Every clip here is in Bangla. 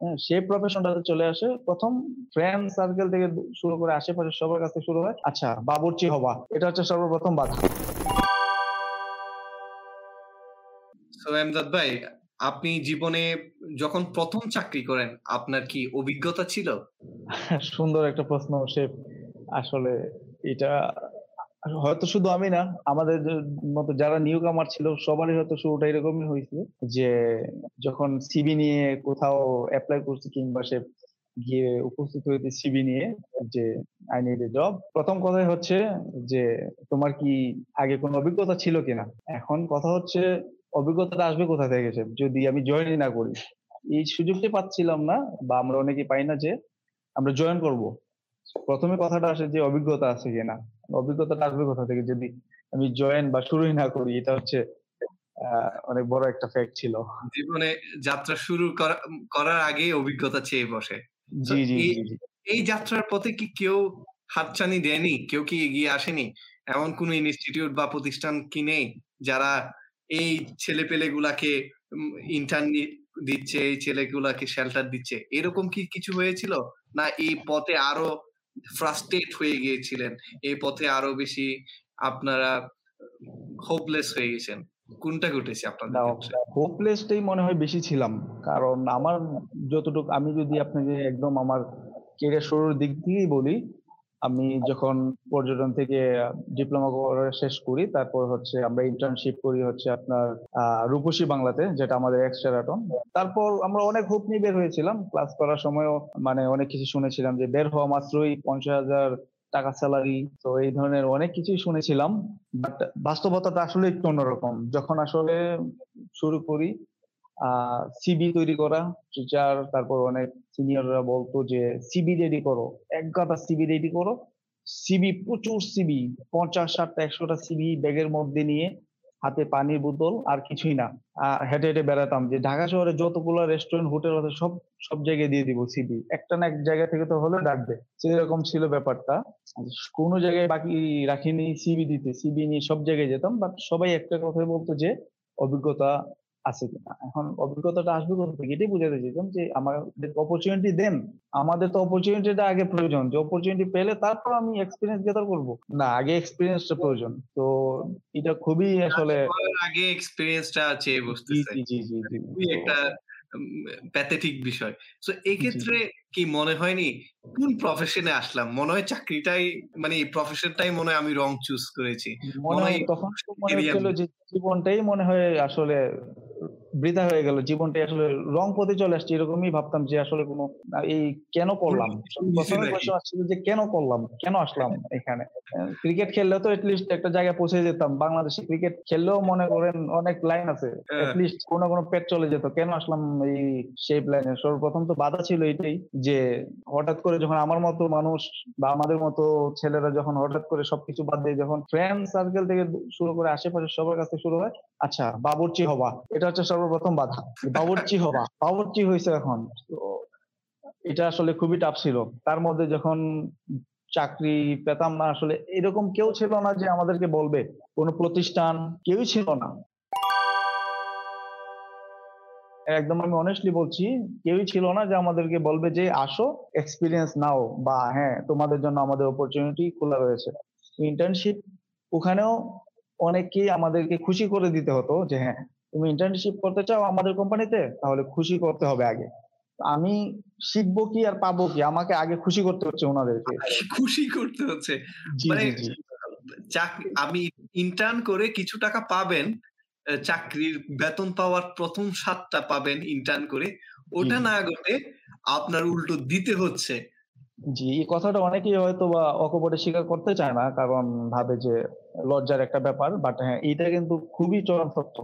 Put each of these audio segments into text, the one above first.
হ্যাঁ, সেই প্রফেশনটাতে চলে আসে। প্রথম ফ্রেন্ড সার্কেল থেকে শুরু করে আশেপাশে সবার কাছে শুরু হয় আচ্ছা বাবুর্চি হবা। এটা হচ্ছে সর্বপ্রথম বাধা। সো এমদাদ ভাই আপনি জীবনে যখন প্রথম চাকরি করেন আপনার কি অভিজ্ঞতা ছিল? সুন্দর একটা প্রশ্ন সে আসলে এটা হয়তো শুধু আমি না, আমাদের মতো যারা নিউ কামার ছিল, সবারই হয়তো শুরুটা এরকমই হয়েছে যে যখন সিবি নিয়ে কোথাও অ্যাপ্লাই করছে কিংবা সে গিয়ে উপস্থিত হইতে সিবি নিয়ে যে আই নিড এ জব প্রথম কথাই হচ্ছে যে তোমার কি আগে কোনো অভিজ্ঞতা ছিল কিনা? এখন কথা হচ্ছে অভিজ্ঞতাটা আসবে কোথা থেকে যদি আমি জয়েনই না করি। এই সুযোগটি পাচ্ছিলাম না বা আমরা অনেকেই পাই না যে আমরা জয়েন করব। প্রথমে কথাটা আসে যে অভিজ্ঞতা আছে কিনা। অভিজ্ঞতাটা আসবে কোথা থেকে? যদি আমি জয়েন বা শুরুই না করি এটা হচ্ছে অনেক বড় একটা ফ্যাক্ট ছিল। জীবনে যাত্রা শুরু করার আগে অভিজ্ঞতা চেয়ে বসে। জি জি এই যাত্রার পথে কি কেউ হাতছানি দেয়নি? কেউ কি এগিয়ে আসেনি? এমন কোন ইনস্টিটিউট বা প্রতিষ্ঠান কি নেই যারা এই ছেলে পেলে গুলাকে ইন্টার্ন দিচ্ছে এই ছেলেগুলাকে শেল্টার দিচ্ছে? এরকম কি কিছু হয়েছিল? না এই পথে আরও ফ্রাস্ট্রেট হয়ে গিয়েছিলেন। এই পথে আরও বেশি আপনারা হোপলেস হয়ে গেছেন। কোনটা ঘটেছে আপনার হোপলেসটাই মনে হয় বেশি ছিলাম। কারণ আমার যতটুকু আমি যদি আপনাকে একদম আমার কেরিয়ার শুরুর দিক থেকেই বলি আমি যখন পর্যটন থেকে ডিপ্লোমা শেষ করি, তারপর হচ্ছে আমরা ইন্টার্নশিপ করি হচ্ছে আপনার রূপসী বাংলাতে, যেটা আমাদের এক্সট্রাটন তারপর আমরা অনেক হোপ নিয়ে বের হয়েছিলাম। ক্লাস করার সময়ও মানে অনেক কিছু শুনেছিলাম যে বের হওয়া মাত্রই পঞ্চাশ হাজার টাকা স্যালারি তো এই ধরনের অনেক কিছুই শুনেছিলাম। বাট বাস্তবতাটা আসলে একটু অন্যরকম। যখন আসলে শুরু করি সিবি তৈরি করা টিচার তারপর অনেক সিনিয়ররা বলতো যে সিবি রেডি করো, এক গাদা সিবি রেডি করো সিবি প্রচুর সিবি পঞ্চাশ ষাটটা, একশোটা সিবি ব্যাগের মধ্যে নিয়ে হাতে পানির বোতল আর কিছুই না। হেঁটে হেঁটে বেড়াতাম যে, ঢাকা শহরে যতগুলো রেস্টুরেন্ট হোটেল আছে, সব সব জায়গায় দিয়ে দিব সিবি একটা না এক জায়গা থেকে তো হলে ডাকবে সেরকম ছিল ব্যাপারটা। কোনো জায়গায় বাকি রাখিনি সিবি দিতে সিবি নিয়ে সব জায়গায় যেতাম বাট সবাই একটা কথাই বলতো যে, অভিজ্ঞতা আছে কিনা। এখন অভিজ্ঞতাটা আসবে কোথা থেকে? এটাই বুঝাতে চাইতাম যে আমাদের অপরচুনিটি দেন আমাদের তো অপরচুনিটিটা আগে প্রয়োজন। যে অপরচুনিটি পেলে তারপর আমি এক্সপিরিয়েন্স গেদার করব। না আগে এক্সপিরিয়েন্সটা প্রয়োজন। তো এটা খুবই আসলে আগে এক্সপিরিয়েন্সটা আছে বুঝতেছি জি জি জি জি একটা প্যাথেটিক বিষয়। তো এক্ষেত্রে কি মনে হয়নি? কোন প্রফেশনে আসলাম? মনে হয় চাকরিটাই মানে এই প্রফেশনটাই মনে হয় আমি রং চুজ করেছি। মনে হয় তখন মনে হচ্ছিল যে জীবনটাই মনে হয় আসলে বৃথা হয়ে গেল জীবনটা আসলে রং পথে চলে আসছে এরকমই ভাবতাম যে আসলে কোনো এই কেন করলাম? আসছিল যে কেন করলাম? কেন আসলাম এখানে? ক্রিকেট খেললেও তো এটলিস্ট একটা জায়গায় পৌঁছে যেতাম। বাংলাদেশে ক্রিকেট খেললেও মনে করেন অনেক লাইন আছে। এটলিস্ট কোনো কোনো পেট চলে যেত। কেন আসলাম এই শেপ লাইনে সর্বপ্রথম তো বাধা ছিল এটাই। যে হঠাৎ করে যখন আমার মতো মানুষ বা আমাদের মতো ছেলেরা যখন হঠাৎ করে সবকিছু বাদ দিয়ে যখন ফ্রেন্ড সার্কেল থেকে শুরু করে আশেপাশে সবার কাছে শুরু হয় আচ্ছা বাবুর্চি হবা। এটা হচ্ছে সর্বপ্রথম বাধা। বাবুর্চি হবা। বাবুর্চি হয়েছে এখন। এটা আসলে খুবই টাফ ছিল। তার মধ্যে যখন চাকরি পেতাম না, আসলে এরকম কেউ ছিল না যে আমাদেরকে বলবে। কোনো প্রতিষ্ঠান কেউই ছিল না। একদম আমি অনেস্টলি বলছি কেউই ছিল না যে আমাদেরকে বলবে যে আসো এক্সপিরিয়েন্স নাও বা হ্যাঁ তোমাদের জন্য আমাদের অপরচুনিটি খোলা রয়েছে। ইন্টার্নশিপ ওখানেও অনেককেই আমাদেরকে খুশি করে দিতে হতো যে হ্যাঁ তুমি ইন্টার্নশিপ করতে চাও আমাদের কোম্পানিতে তাহলে খুশি করতে হবে আগে। আমি শিখব কি আর পাবো কি? আমাকে আগে খুশি করতে হচ্ছে ওনাদেরকে। খুশি করতে হচ্ছে। মানে আমি ইন্টার্ন করে কিছু টাকা পাবেন চাকরির বেতন পাওয়ার প্রথম সাতটা পাবেন ইন্টার্ন করে। ওটা না ঘটে আপনার উল্টো দিতে হচ্ছে। জি এই কথাটা অনেকেই হয়তো বা অকপটে স্বীকার করতে চায় না কারণ ভাবে যে লজ্জার একটা ব্যাপার বাট হ্যাঁ এইটা কিন্তু খুবই চরম সত্য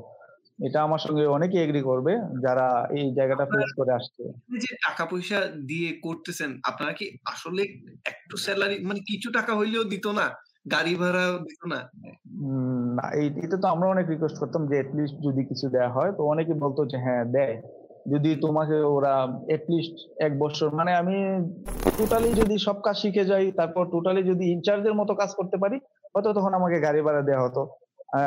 এটা আমার সঙ্গে অনেকেই এগ্রি করবে যারা এই জায়গাটা ফেস করে আসছে। যে টাকা পয়সা দিয়ে করতেছেন আপনারা কি আসলে একটু স্যালারি মানে কিছু টাকা হইলেও দিত না? গাড়ি ভাড়া দিত না? না এটা তো আমরা অনেক রিকোয়েস্ট করতাম যে এটলিস্ট যদি কিছু দেয়া হয়, তো অনেকে বলতো যে হ্যাঁ দেয়। যদি তোমাকে ওরা এটলিস্ট এক বছর মানে আমি টোটালি যদি সব কাজ শিখে যাই, তারপর টোটালি যদি ইনচার্জের মতো কাজ করতে পারি, হয়তো তখন আমাকে গাড়ি ভাড়া দেওয়া হতো।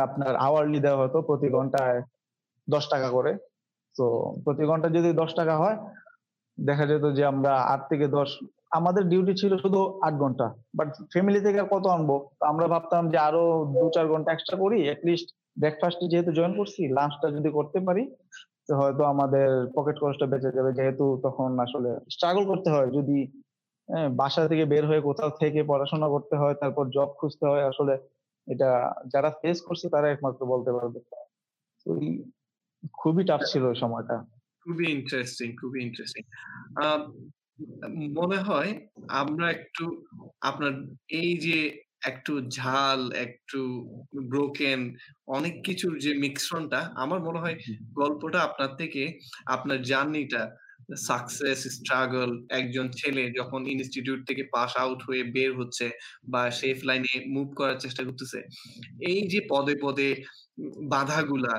আপনার আওয়ারলি দেওয়া হতো প্রতি ঘন্টায় দশ টাকা করে। তো প্রতি ঘণ্টা যদি দশ টাকা হয়, দেখা যেত যে আমরা আট থেকে ১০ আমাদের ডিউটি ছিল শুধু আট ঘণ্টা। বাট ফ্যামিলি থেকে আর কত আনব? আমরা ভাবতাম যে আরও ২-৪ ঘণ্টা এক্সট্রা করি। এট লিস্ট ব্রেকফাস্ট যেহেতু জয়েন করছি, লাঞ্চটা যদি করতে পারি, হয়তো আমাদের পকেট খরচটা বেঁচে যাবে। যেহেতু তখন আসলে স্ট্রাগল করতে হয়। যদি হ্যাঁ, বাসা থেকে বের হয়ে কোথাও থেকে পড়াশোনা করতে হয়, তারপর জব খুঁজতে হয়। আসলে এটা যারা ফেস করছে তারা একমাত্র বলতে পারবে। খুবই টাফ ছিল সময়টা। খুবই ইন্টারেস্টিং, খুবই ইন্টারেস্টিং। মনে হয় আমরা একটু আপনার এই যে একটু ঝাল, একটু ব্রোকেন অনেক কিছুর যে মিশ্রণটা আমার মনে হয় গল্পটা আপনার থেকে আপনার জার্নিটা সাকসেস, স্ট্রাগল একজন ছেলে যখন ইনস্টিটিউট থেকে পাস আউট হয়ে বের হচ্ছে বা শেফ লাইনে মুভ করার চেষ্টা করতেছে। এই যে পদে, পদে বাধাগুলা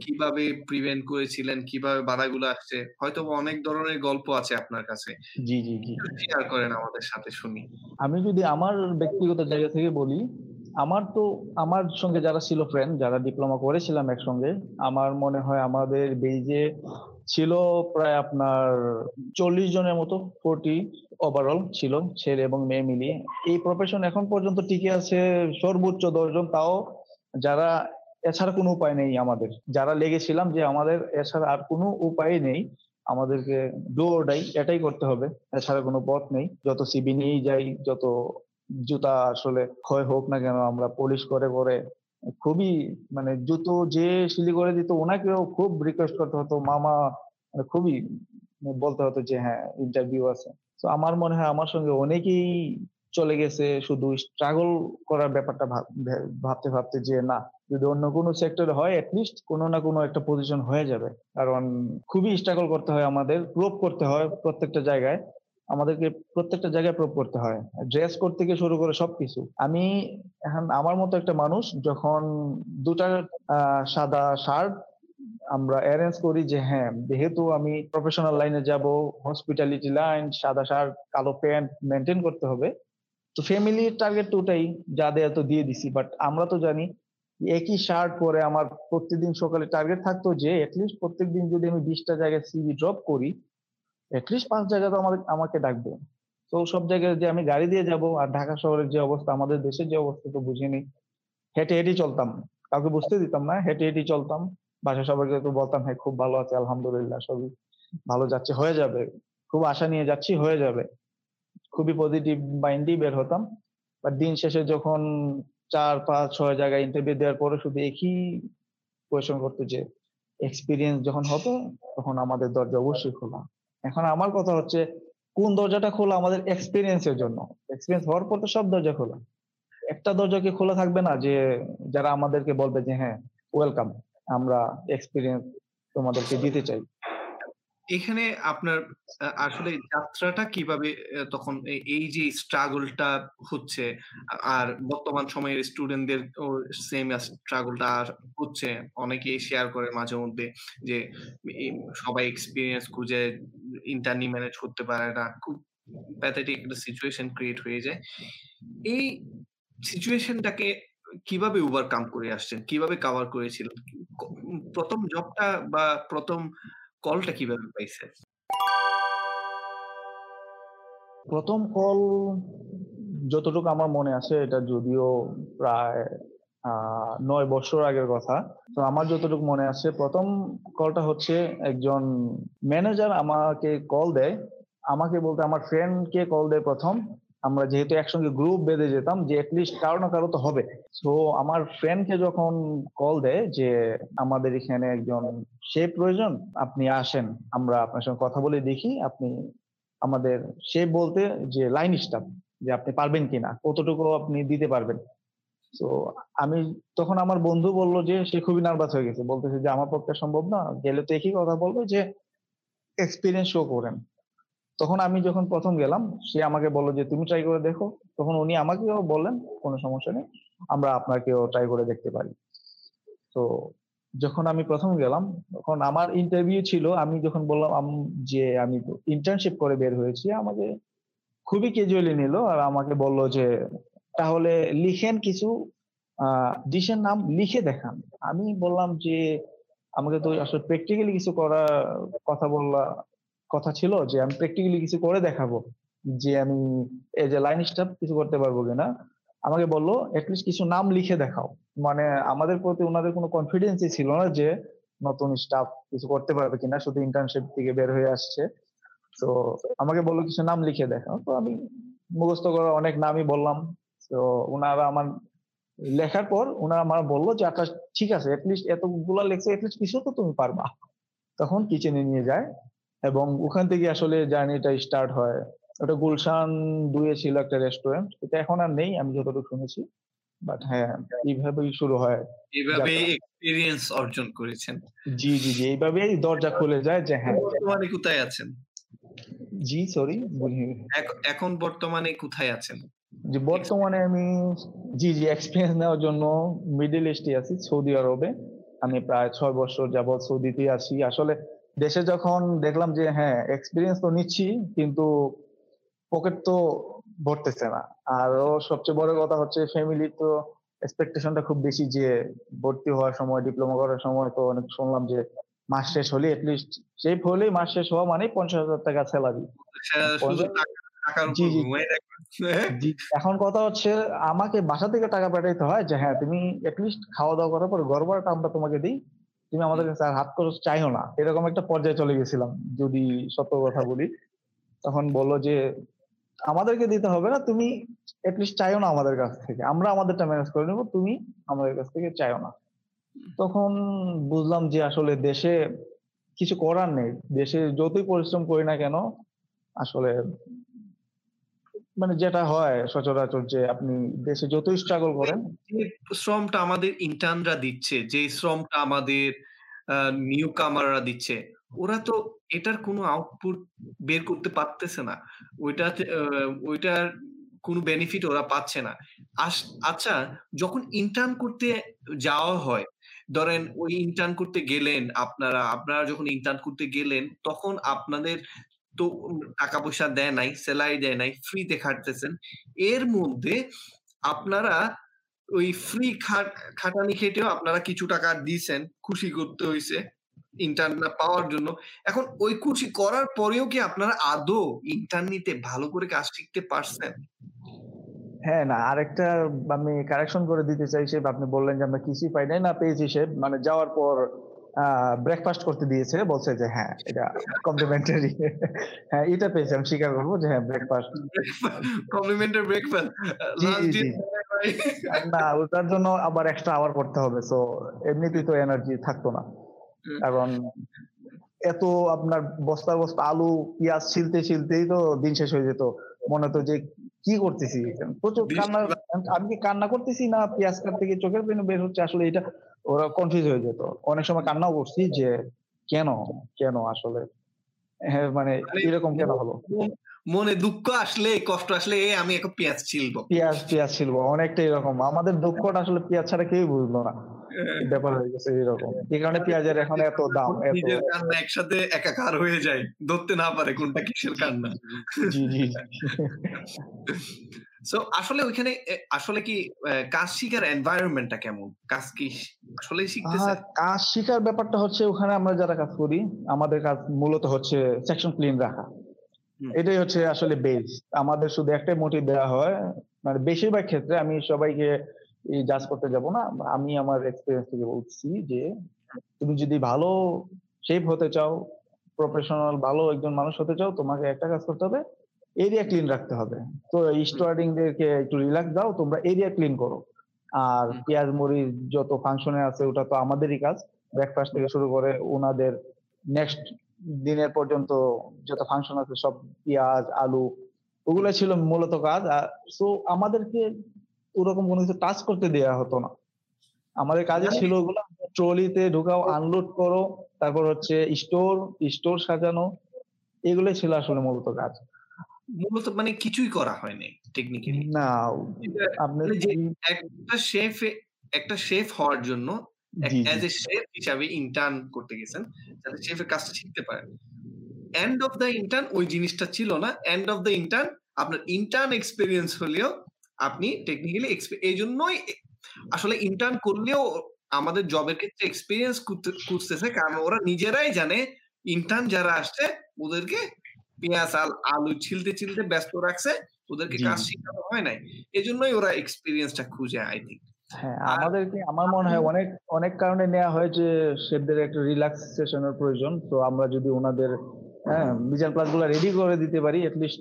কীভাবে প্রিভেন্ট করেছিলেন, কীভাবে বাধাগুলো আসছে? হয়তো অনেক ধরনের গল্প আছে আপনার কাছে। জি, জি, জি। শেয়ার করেন আমাদের সাথে শুনি। আমি যদি আমার ব্যক্তিগত জায়গা থেকে বলি, আমার তো আমার সঙ্গে যারা ছিল ফ্রেন্ড, যারা ডিপ্লোমা করেছিলাম একসঙ্গে, আমার মনে হয় আমাদের বেইজে ছিল প্রায় আপনার ৪০ জনের মতো 40 ওভারঅল ছিল ছেলে এবং মেয়ে মিলিয়ে। এই প্রফেশন এখন পর্যন্ত টিকে আছে সর্বোচ্চ দশজন তাও যারা এছাড়া কোনো উপায় নেই আমাদের। যারা লেগেছিলাম যে আমাদের এছাড়া আর কোনো উপায় নেই। আমাদেরকে ডু এটাই করতে হবে। এছাড়া কোনো পথ নেই। যত সিভি নিয়েই যাই, যত জুতা আসলে ক্ষয় হোক না কেন আমরা পলিশ করে, করে খুবই মানে জুতো যে করে দিত ওনাকেও খুব রিকোয়েস্ট করতে হতো। মামা মানে খুবই বলতে হতো যে হ্যাঁ, ইন্টারভিউ আছে। তো আমার মনে হয় আমার সঙ্গে অনেকেই চলে গেছে শুধু স্ট্রাগল করার ব্যাপারটা ভাবতে, ভাবতে যে না যদি অন্য কোনো সেক্টরে হয় এট লিস্ট কোনো না কোনো একটা পজিশন হয়ে যাবে। কারণ খুবই স্ট্রাগল করতে হয় আমাদের। প্রুভ করতে হয় প্রত্যেকটা জায়গায়। আমাদেরকে প্রত্যেকটা জায়গায় প্রুভ করতে হয়। ড্রেস করতে থেকে শুরু করে সবকিছু। আমি এখন আমার মতো একটা মানুষ যখন ২ টা সাদা শার্ট আমরা অ্যারেঞ্জ করি যে হ্যাঁ, যেহেতু আমি প্রফেশনাল লাইনে যাব হসপিটালিটি লাইন, সাদা শার্ট, কালো প্যান্ট মেনটেন করতে হবে। তো ফ্যামিলির টার্গেট তো ওটাই। যা দেয়ার তো দিয়ে দিছি। বাট আমরা তো জানি একই শার্ট পরে আমার প্রত্যেকদিন সকালে টার্গেট থাকতো যে এট লিস্ট প্রত্যেকদিন যদি আমি বিশটা জায়গায় সিভি ড্রপ করি, এট লিস্ট ৫ জায়গায় তো আমাদের আমাকে ডাকবে। তো সব জায়গায় যে আমি গাড়ি দিয়ে যাব আর ঢাকা শহরের যে অবস্থা, আমাদের দেশের যে অবস্থা তো বুঝিনি হেঁটে, হেঁটেই চলতাম। কাউকে বুঝতে দিতাম না। হেঁটে, হেঁটেই চলতাম। বাসায় সবাইকে তো বলতাম, "হ্যাঁ, খুব ভালো আছি আলহামদুলিল্লাহ। সবই ভালো যাচ্ছে, হয়ে যাবে। খুব আশা নিয়ে যাচ্ছি, হয়ে যাবে।" খুবই পজিটিভ মাইন্ডেই বের হতাম। বাট দিন শেষে যখন ৪, ৫, ৬ জায়গায় ইন্টারভিউ দেওয়ার পরে শুধু একই কোয়েশন করত যে, এক্সপিরিয়েন্স যখন হবে তখন আমাদের দরজা অবশ্যই খোলা।" এখন আমার কথা হচ্ছে কোন দরজাটা খোলা আমাদের এক্সপেরিয়েন্স এর জন্য। এক্সপিরিয়েন্স হওয়ার পর তো সব দরজা খোলা। একটা দরজা কি খোলা থাকবে না যে যারা আমাদেরকে বলবে যে হ্যাঁ, ওয়েলকাম। আমরা এক্সপিরিয়েন্স তোমাদেরকে দিতে চাই। এখানে আপনার আসলে যাত্রাটা কীভাবে তখন এই যে স্ট্রাগলটা হচ্ছে, আর বর্তমান সময়ের স্টুডেন্টদের সেম আ স্ট্রাগল হচ্ছে। অনেকে শেয়ার করে মাঝে মধ্যে যে সবাই এক্সপিরিয়েন্স খুঁজে ইন্টার্নি ম্যানেজ করতে পারে না। খুব প্যাথেটিক একটা সিচুয়েশন ক্রিয়েট হয়ে যায়। এই সিচুয়েশনটাকে কীভাবে ওভারকাম করে আসছেন? কীভাবে কভার করেছিলেন? প্রথম ১ম জবটা বা ১ম কলটা কীভাবে পাইছেন? ১ম কল যতটুকু আমার মনে আছে, এটা যদিও প্রায় ৯ বছর আগের কথা। তো আমার যতটুকু মনে আছে, প্রথম কলটা হচ্ছে একজন ম্যানেজার আমাকে কল দেয়। আমাকে বলতে, আমার ফ্রেন্ডকে কল দেয় ১ম। আমরা যেহেতু একসঙ্গে গ্রুপ বেঁধে যেতাম যে এট লিস্ট কারও না কারও তো হবে। তো আমার ফ্রেন্ডকে যখন কল দেয় যে, "আমাদের এখানে একজন শেফ প্রয়োজন। আপনি আসেন। আমরা আপনার সঙ্গে কথা বলে দেখি আপনি আমাদের" শেফ বলতে যে লাইন স্টাফ যে আপনি পারবেন কিনা? কতটুকু আপনি দিতে পারবেন? তো আমি তখন আমার বন্ধু বলল যে সে খুবই নার্ভাস হয়ে গেছে। বলতেছে যে, "আমার পক্ষে সম্ভব না। গেলে তো একই কথা বলবে যে এক্সপিরিয়েন্স শো করেন।" তখন আমি যখন প্রথম গেলাম সে আমাকে বলল যে, "তুমি ট্রাই করে দেখো।" তখন উনি আমাকেও বললেন, কোনো সমস্যা নেই। আমরা আপনাকেও ট্রাই করে দেখতে পারি।" তো যখন আমি প্রথম গেলাম তখন আমার ইন্টারভিউ ছিল। আমি যখন বললাম যে আমি ইন্টার্নশিপ করে বের হয়েছি। আমাকে খুবই ক্যাজুয়ালি নিল আর আমাকে বলল যে, "তাহলে লিখেন কিছু ডিশের নাম লিখে দেখান।" আমি বললাম যে, "আমাকে তো আসলে প্র্যাকটিক্যালি কিছু করার কথা বললা। কথা ছিল যে, আমি প্র্যাকটিক্যালি কিছু করে দেখাবো যে, আমি এই যে লাইন স্টাফ কিছু করতে পারব কিনা। আমাকে বলল অ্যাটলিস্ট কিছু নাম লিখে দেখাও। মানে আমাদের প্রতি ওনাদের কোনো কনফিডেন্সই ছিল না যে, নতুন স্টাফ কিছু করতে পারবে কিনা, শুধু ইন্টার্নশিপ থেকে বের হয়ে আসছে। তো আমাকে বলল, কিছু নাম লিখে দেখাও। তো আমি মুখস্থ করা অনেক নামই বললাম। তো ওনারা আমার লেখার পর ওনারা আমার বলল যে আচ্ছা ঠিক আছে এটলিস্ট এতগুলা লেখছে এটলিস্ট কিছু তো তুমি পারবা। তখন কিচেনে নিয়ে যায়। এবং ওখান থেকে আসলে জার্নিটা স্টার্ট হয়। ওটা গুলশান দুয়ে ছিল একটা রেস্টুরেন্ট এটা এখন আর নেই আমি যতটুকু শুনেছি। বাট হ্যাঁ এইভাবেই শুরু হয়। এইভাবে এক্সপিরিয়েন্স অর্জন করেছেন। জি জি জি এইভাবেই দরজা খুলে যায় যে হ্যাঁ। বর্তমানে কোথায় আছেন? জি সরি এখন বর্তমানে কোথায় আছেন? জি বর্তমানে আমি জি জি এক্সপিরিয়েন্স নেওয়ার জন্য মিডল ইস্টে আছি সৌদি আরবে। আমি প্রায় ছয় বছর যাবৎ সৌদিতে আছি। আসলে দেশে যখন দেখলাম যে হ্যাঁ এক্সপিরিয়েন্স তো নিচ্ছি কিন্তু পকেট তো ভরতেছে না। আর সবচেয়ে বড় কথা হচ্ছে ফ্যামিলি তো এক্সপেকটেশনটা খুব বেশি যে ভর্তি হওয়ার সময় ডিপ্লোমা করার সময় তো অনেক শুনলাম যে মাস শেষ হলে এটলিস্ট সেই হলেই মাস শেষ হওয়া মানে পঞ্চাশ হাজার টাকা স্যালারি জি এখন কথা হচ্ছে আমাকে বাসা থেকে টাকা পাঠাইতে হয় যে হ্যাঁ তুমি এটলিস্ট খাওয়া দাওয়া করার পর গড়বড়টা আমরা তোমাকে দিই। তুমি আমাদের কাছে আর হাত খরচ চাইও না। এরকম একটা পর্যায়ে চলে গেছিলাম যদি সত্য কথা বলি। তখন বলল যে আমাদেরকে দিতে হবে না তুমি এটলিস্ট চাইও না আমাদের কাছ থেকে। আমরা আমাদেরটা ম্যানেজ করে নেব তুমি আমাদের কাছ থেকে চাইও না। তখন বুঝলাম যে আসলে দেশে কিছু করার নেই। দেশে যতই পরিশ্রম করি না কেন আসলে মানে যেটা হয় সচরাচর যে আপনি দেশে যতই স্ট্রাগল করেন শ্রমটা আমাদের ইন্টার্নরা দিচ্ছে যে শ্রমটা আমাদের নিউ কামাররা দিচ্ছে, ওরা তো এটার কোনো আউটপুট বের করতে পারতেছে না। ওইটা ওইটার কোনো বেনিফিট ওরা পাচ্ছে না। আচ্ছা যখন ইন্টার্ন করতে যাওয়া হয়, ধরেন ওই ইন্টার্ন করতে গেলেন আপনারা আপনারা যখন ইন্টার্ন করতে গেলেন, তখন আপনাদের তো টাকা পয়সা দেয় নাই, স্যালারি দেয় নাই ফ্রিতে খাটতেছেন। এর মধ্যে আপনারা ওই ফ্রি খাটানি খেটেও আপনারা কিছু টাকা দিয়েছেন খুশি করতে হয়েছে ইন্টার্ন পাওয়ার জন্য। এখন ওই খুশি করার পরেও কি আপনারা আদৌ ইন্টার্ন নিতে ভালো করে কাজ শিখতে পারছেন? হ্যাঁ না, আরেকটা আমি কারেকশন করে দিতে চাই, সে আপনি বললেন যে আমরা কিছুই পাই নাই, না পেয়েছি সে। মানে যাওয়ার পর ব্রেকফাস্ট করতে দিয়েছে বলছে যে হ্যাঁ এটা কমপ্লিমেন্টারি হ্যাঁ এটা পেয়েছি আমি স্বীকার করব যে হ্যাঁ ব্রেকফাস্ট কমপ্লিমেন্টারি ব্রেকফাস্ট না ওটার জন্য আবার এক্সট্রা আওয়ার করতে হবে সো এমনিতেই তো এনার্জি থাকতো না। কারণ এত আপনার বস্তা বস্তা আলু পেঁয়াজ ছিলতে ছিলতেই তো দিন শেষ হয়ে যেত। মনে হতো যে কি করতেছি? প্রচুর কান্না আমি কি কান্না করতেছি না? পেঁয়াজ কাটতে গিয়ে চোখের পেনে বের হচ্ছে আসলে এটা ওরা কনফিউজ হয়ে যেত। অনেক সময় কান্নাও করছি যে কেন? কেন আসলে? হ্যাঁ মানে, মানে এরকম কেন হলো? মনে দুঃখ আসলে কষ্ট আসলে আমি এখন পেঁয়াজ ছিলবো। পেঁয়াজ পেঁয়াজ ছিলবো অনেকটা এরকম। আমাদের দুঃখটা আসলে পেঁয়াজ ছাড়া কেউ বুঝলো না। ব্যাপার হয়ে গেছে এরকম। এই কারণে পেঁয়াজের এখন এত দাম কান্না একসাথে একাকার হয়ে যায়। ধরতে না পারে কোনটা কিসের কান্না। জি জি। সো আসলে ওইখানে আসলে কি কাজ শিখার এনভায়রনমেন্টটা কেমন? কাজ কি আসলে শিখতেছে কাজ শিখার ব্যাপারটা হচ্ছে ওখানে আমরা যারা কাজ করি আমাদের কাজ মূলত হচ্ছে সেকশন ক্লিন রাখা। এটাই হচ্ছে আসলে বেস আমাদের শুধু একটাই মোটিভ দেওয়া হয় মানে বেশিরভাগ ক্ষেত্রে আমি সবাইকে জাজ করতে যাব না। আমি আমার এক্সপিরিয়েন্স থেকে বলছি যে তুমি যদি ভালো শেপ হতে চাও প্রফেশনাল ভালো একজন মানুষ হতে চাও তোমাকে একটা কাজ করতে হবে এরিয়া ক্লিন রাখতে হবে। তো স্টুয়ার্ডিং দেরকে একটু রিল্যাক্স দাও তোমরা এরিয়া ক্লিন করো। আর পেঁয়াজ মরিচ যত ফাংশনে আছে ওটা তো আমাদেরই কাজ। ব্রেকফাস্ট থেকে শুরু করে ওনাদের নেক্সট দিনের পর্যন্ত যত ফাংশন আছে সব পেঁয়াজ আলু ওগুলো ছিল মূলত কাজ। আর সো আমাদেরকে ওরকম কোনো কিছু টাচ করতে দেওয়া হতো না। আমাদের কাজে মানে ছিল ওগুলো ট্রলিতে ঢুকাও আনলোড করো তারপর হচ্ছে স্টোর স্টোর সাজানো এগুলোই ছিল আসলে মূলত কাজ। মূলত মানে কিছুই করা হয়নি টেকনিক্যালি না আপনি মানে একটা শেফ একটা শেফ হওয়ার জন্য অ্যাজ এ শেফ হিসাবে ইন্টার্ন করতে গেছেন যাতে শেফের কাজটা শিখতে পারেন। এন্ড অফ দ্য ইন্টার্ন ওই জিনিসটা ছিল না। এন্ড অফ দ্য ইন্টার্ন আপনার ইন্টার্ন এক্সপিরিয়েন্স হলেও আপনি টেকনিক্যালি এই জন্যই আসলে ইন্টার্ন করলেও আমাদের জবের ক্ষেত্রে এক্সপিরিয়েন্স খুঁজতেছে। কারণ ওরা নিজেরাই জানে ইন্টার্ন যারা আসছে ওদেরকে পেঁয়াজ আল আলু ছিলতে, ছিলতে ব্যস্ত রাখছে। ওদেরকে কাজ। শিখানো হয় নাই। এজন্যই ওরা এক্সপেরিয়েন্সটা খুঁজে আই থিংক। হ্যাঁ, আমাদেরকে আমার মনে হয় অনেক, অনেক কারণে নেয়া হয় যে শেফদের একটা রিল্যাক্সেশন এর প্রয়োজন। তো আমরা যদি উনাদের হ্যাঁ, মিজান প্লাসগুলা রেডি করে দিতে পারি এটলিস্ট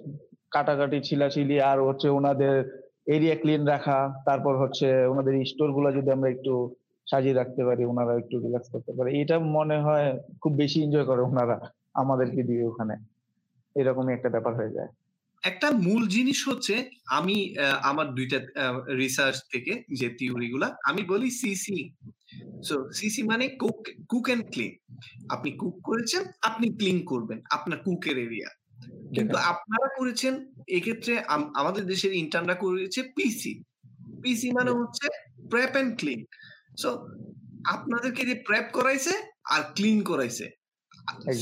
কাটাকাটি, ছিলাছিলি আর হচ্ছে উনাদের এরিয়া ক্লিন রাখা, তারপর হচ্ছে ওনাদের স্টোরগুলা যদি আমরা একটু সাজিয়ে রাখতে পারি, ওনারা একটু রিল্যাক্স করতে পারে। এটা মনে হয় খুব বেশি এনজয় করে ওনারা আমাদেরকে দিয়ে ওখানে। এরকমই একটা ব্যাপার হয়ে যায়। একটা মূল জিনিস হচ্ছে আমি আমার দুইটা রিসার্চ থেকে যে থিওরি আমি বলি সিসি। সো সিসি মানে কুক কুক অ্যান্ড ক্লিন। আপনি কুক করেছেন, আপনি ক্লিন করবেন। আপনার কুকের এরিয়া। কিন্তু আপনারা করেছেন এক্ষেত্রে আমাদের দেশের ইন্টার্নরা করেছে পিসি। পিসি মানে হচ্ছে প্রেপ অ্যান্ড ক্লিন। সো আপনাদেরকে যে প্রেপ করাইছে আর ক্লিন করাইছে।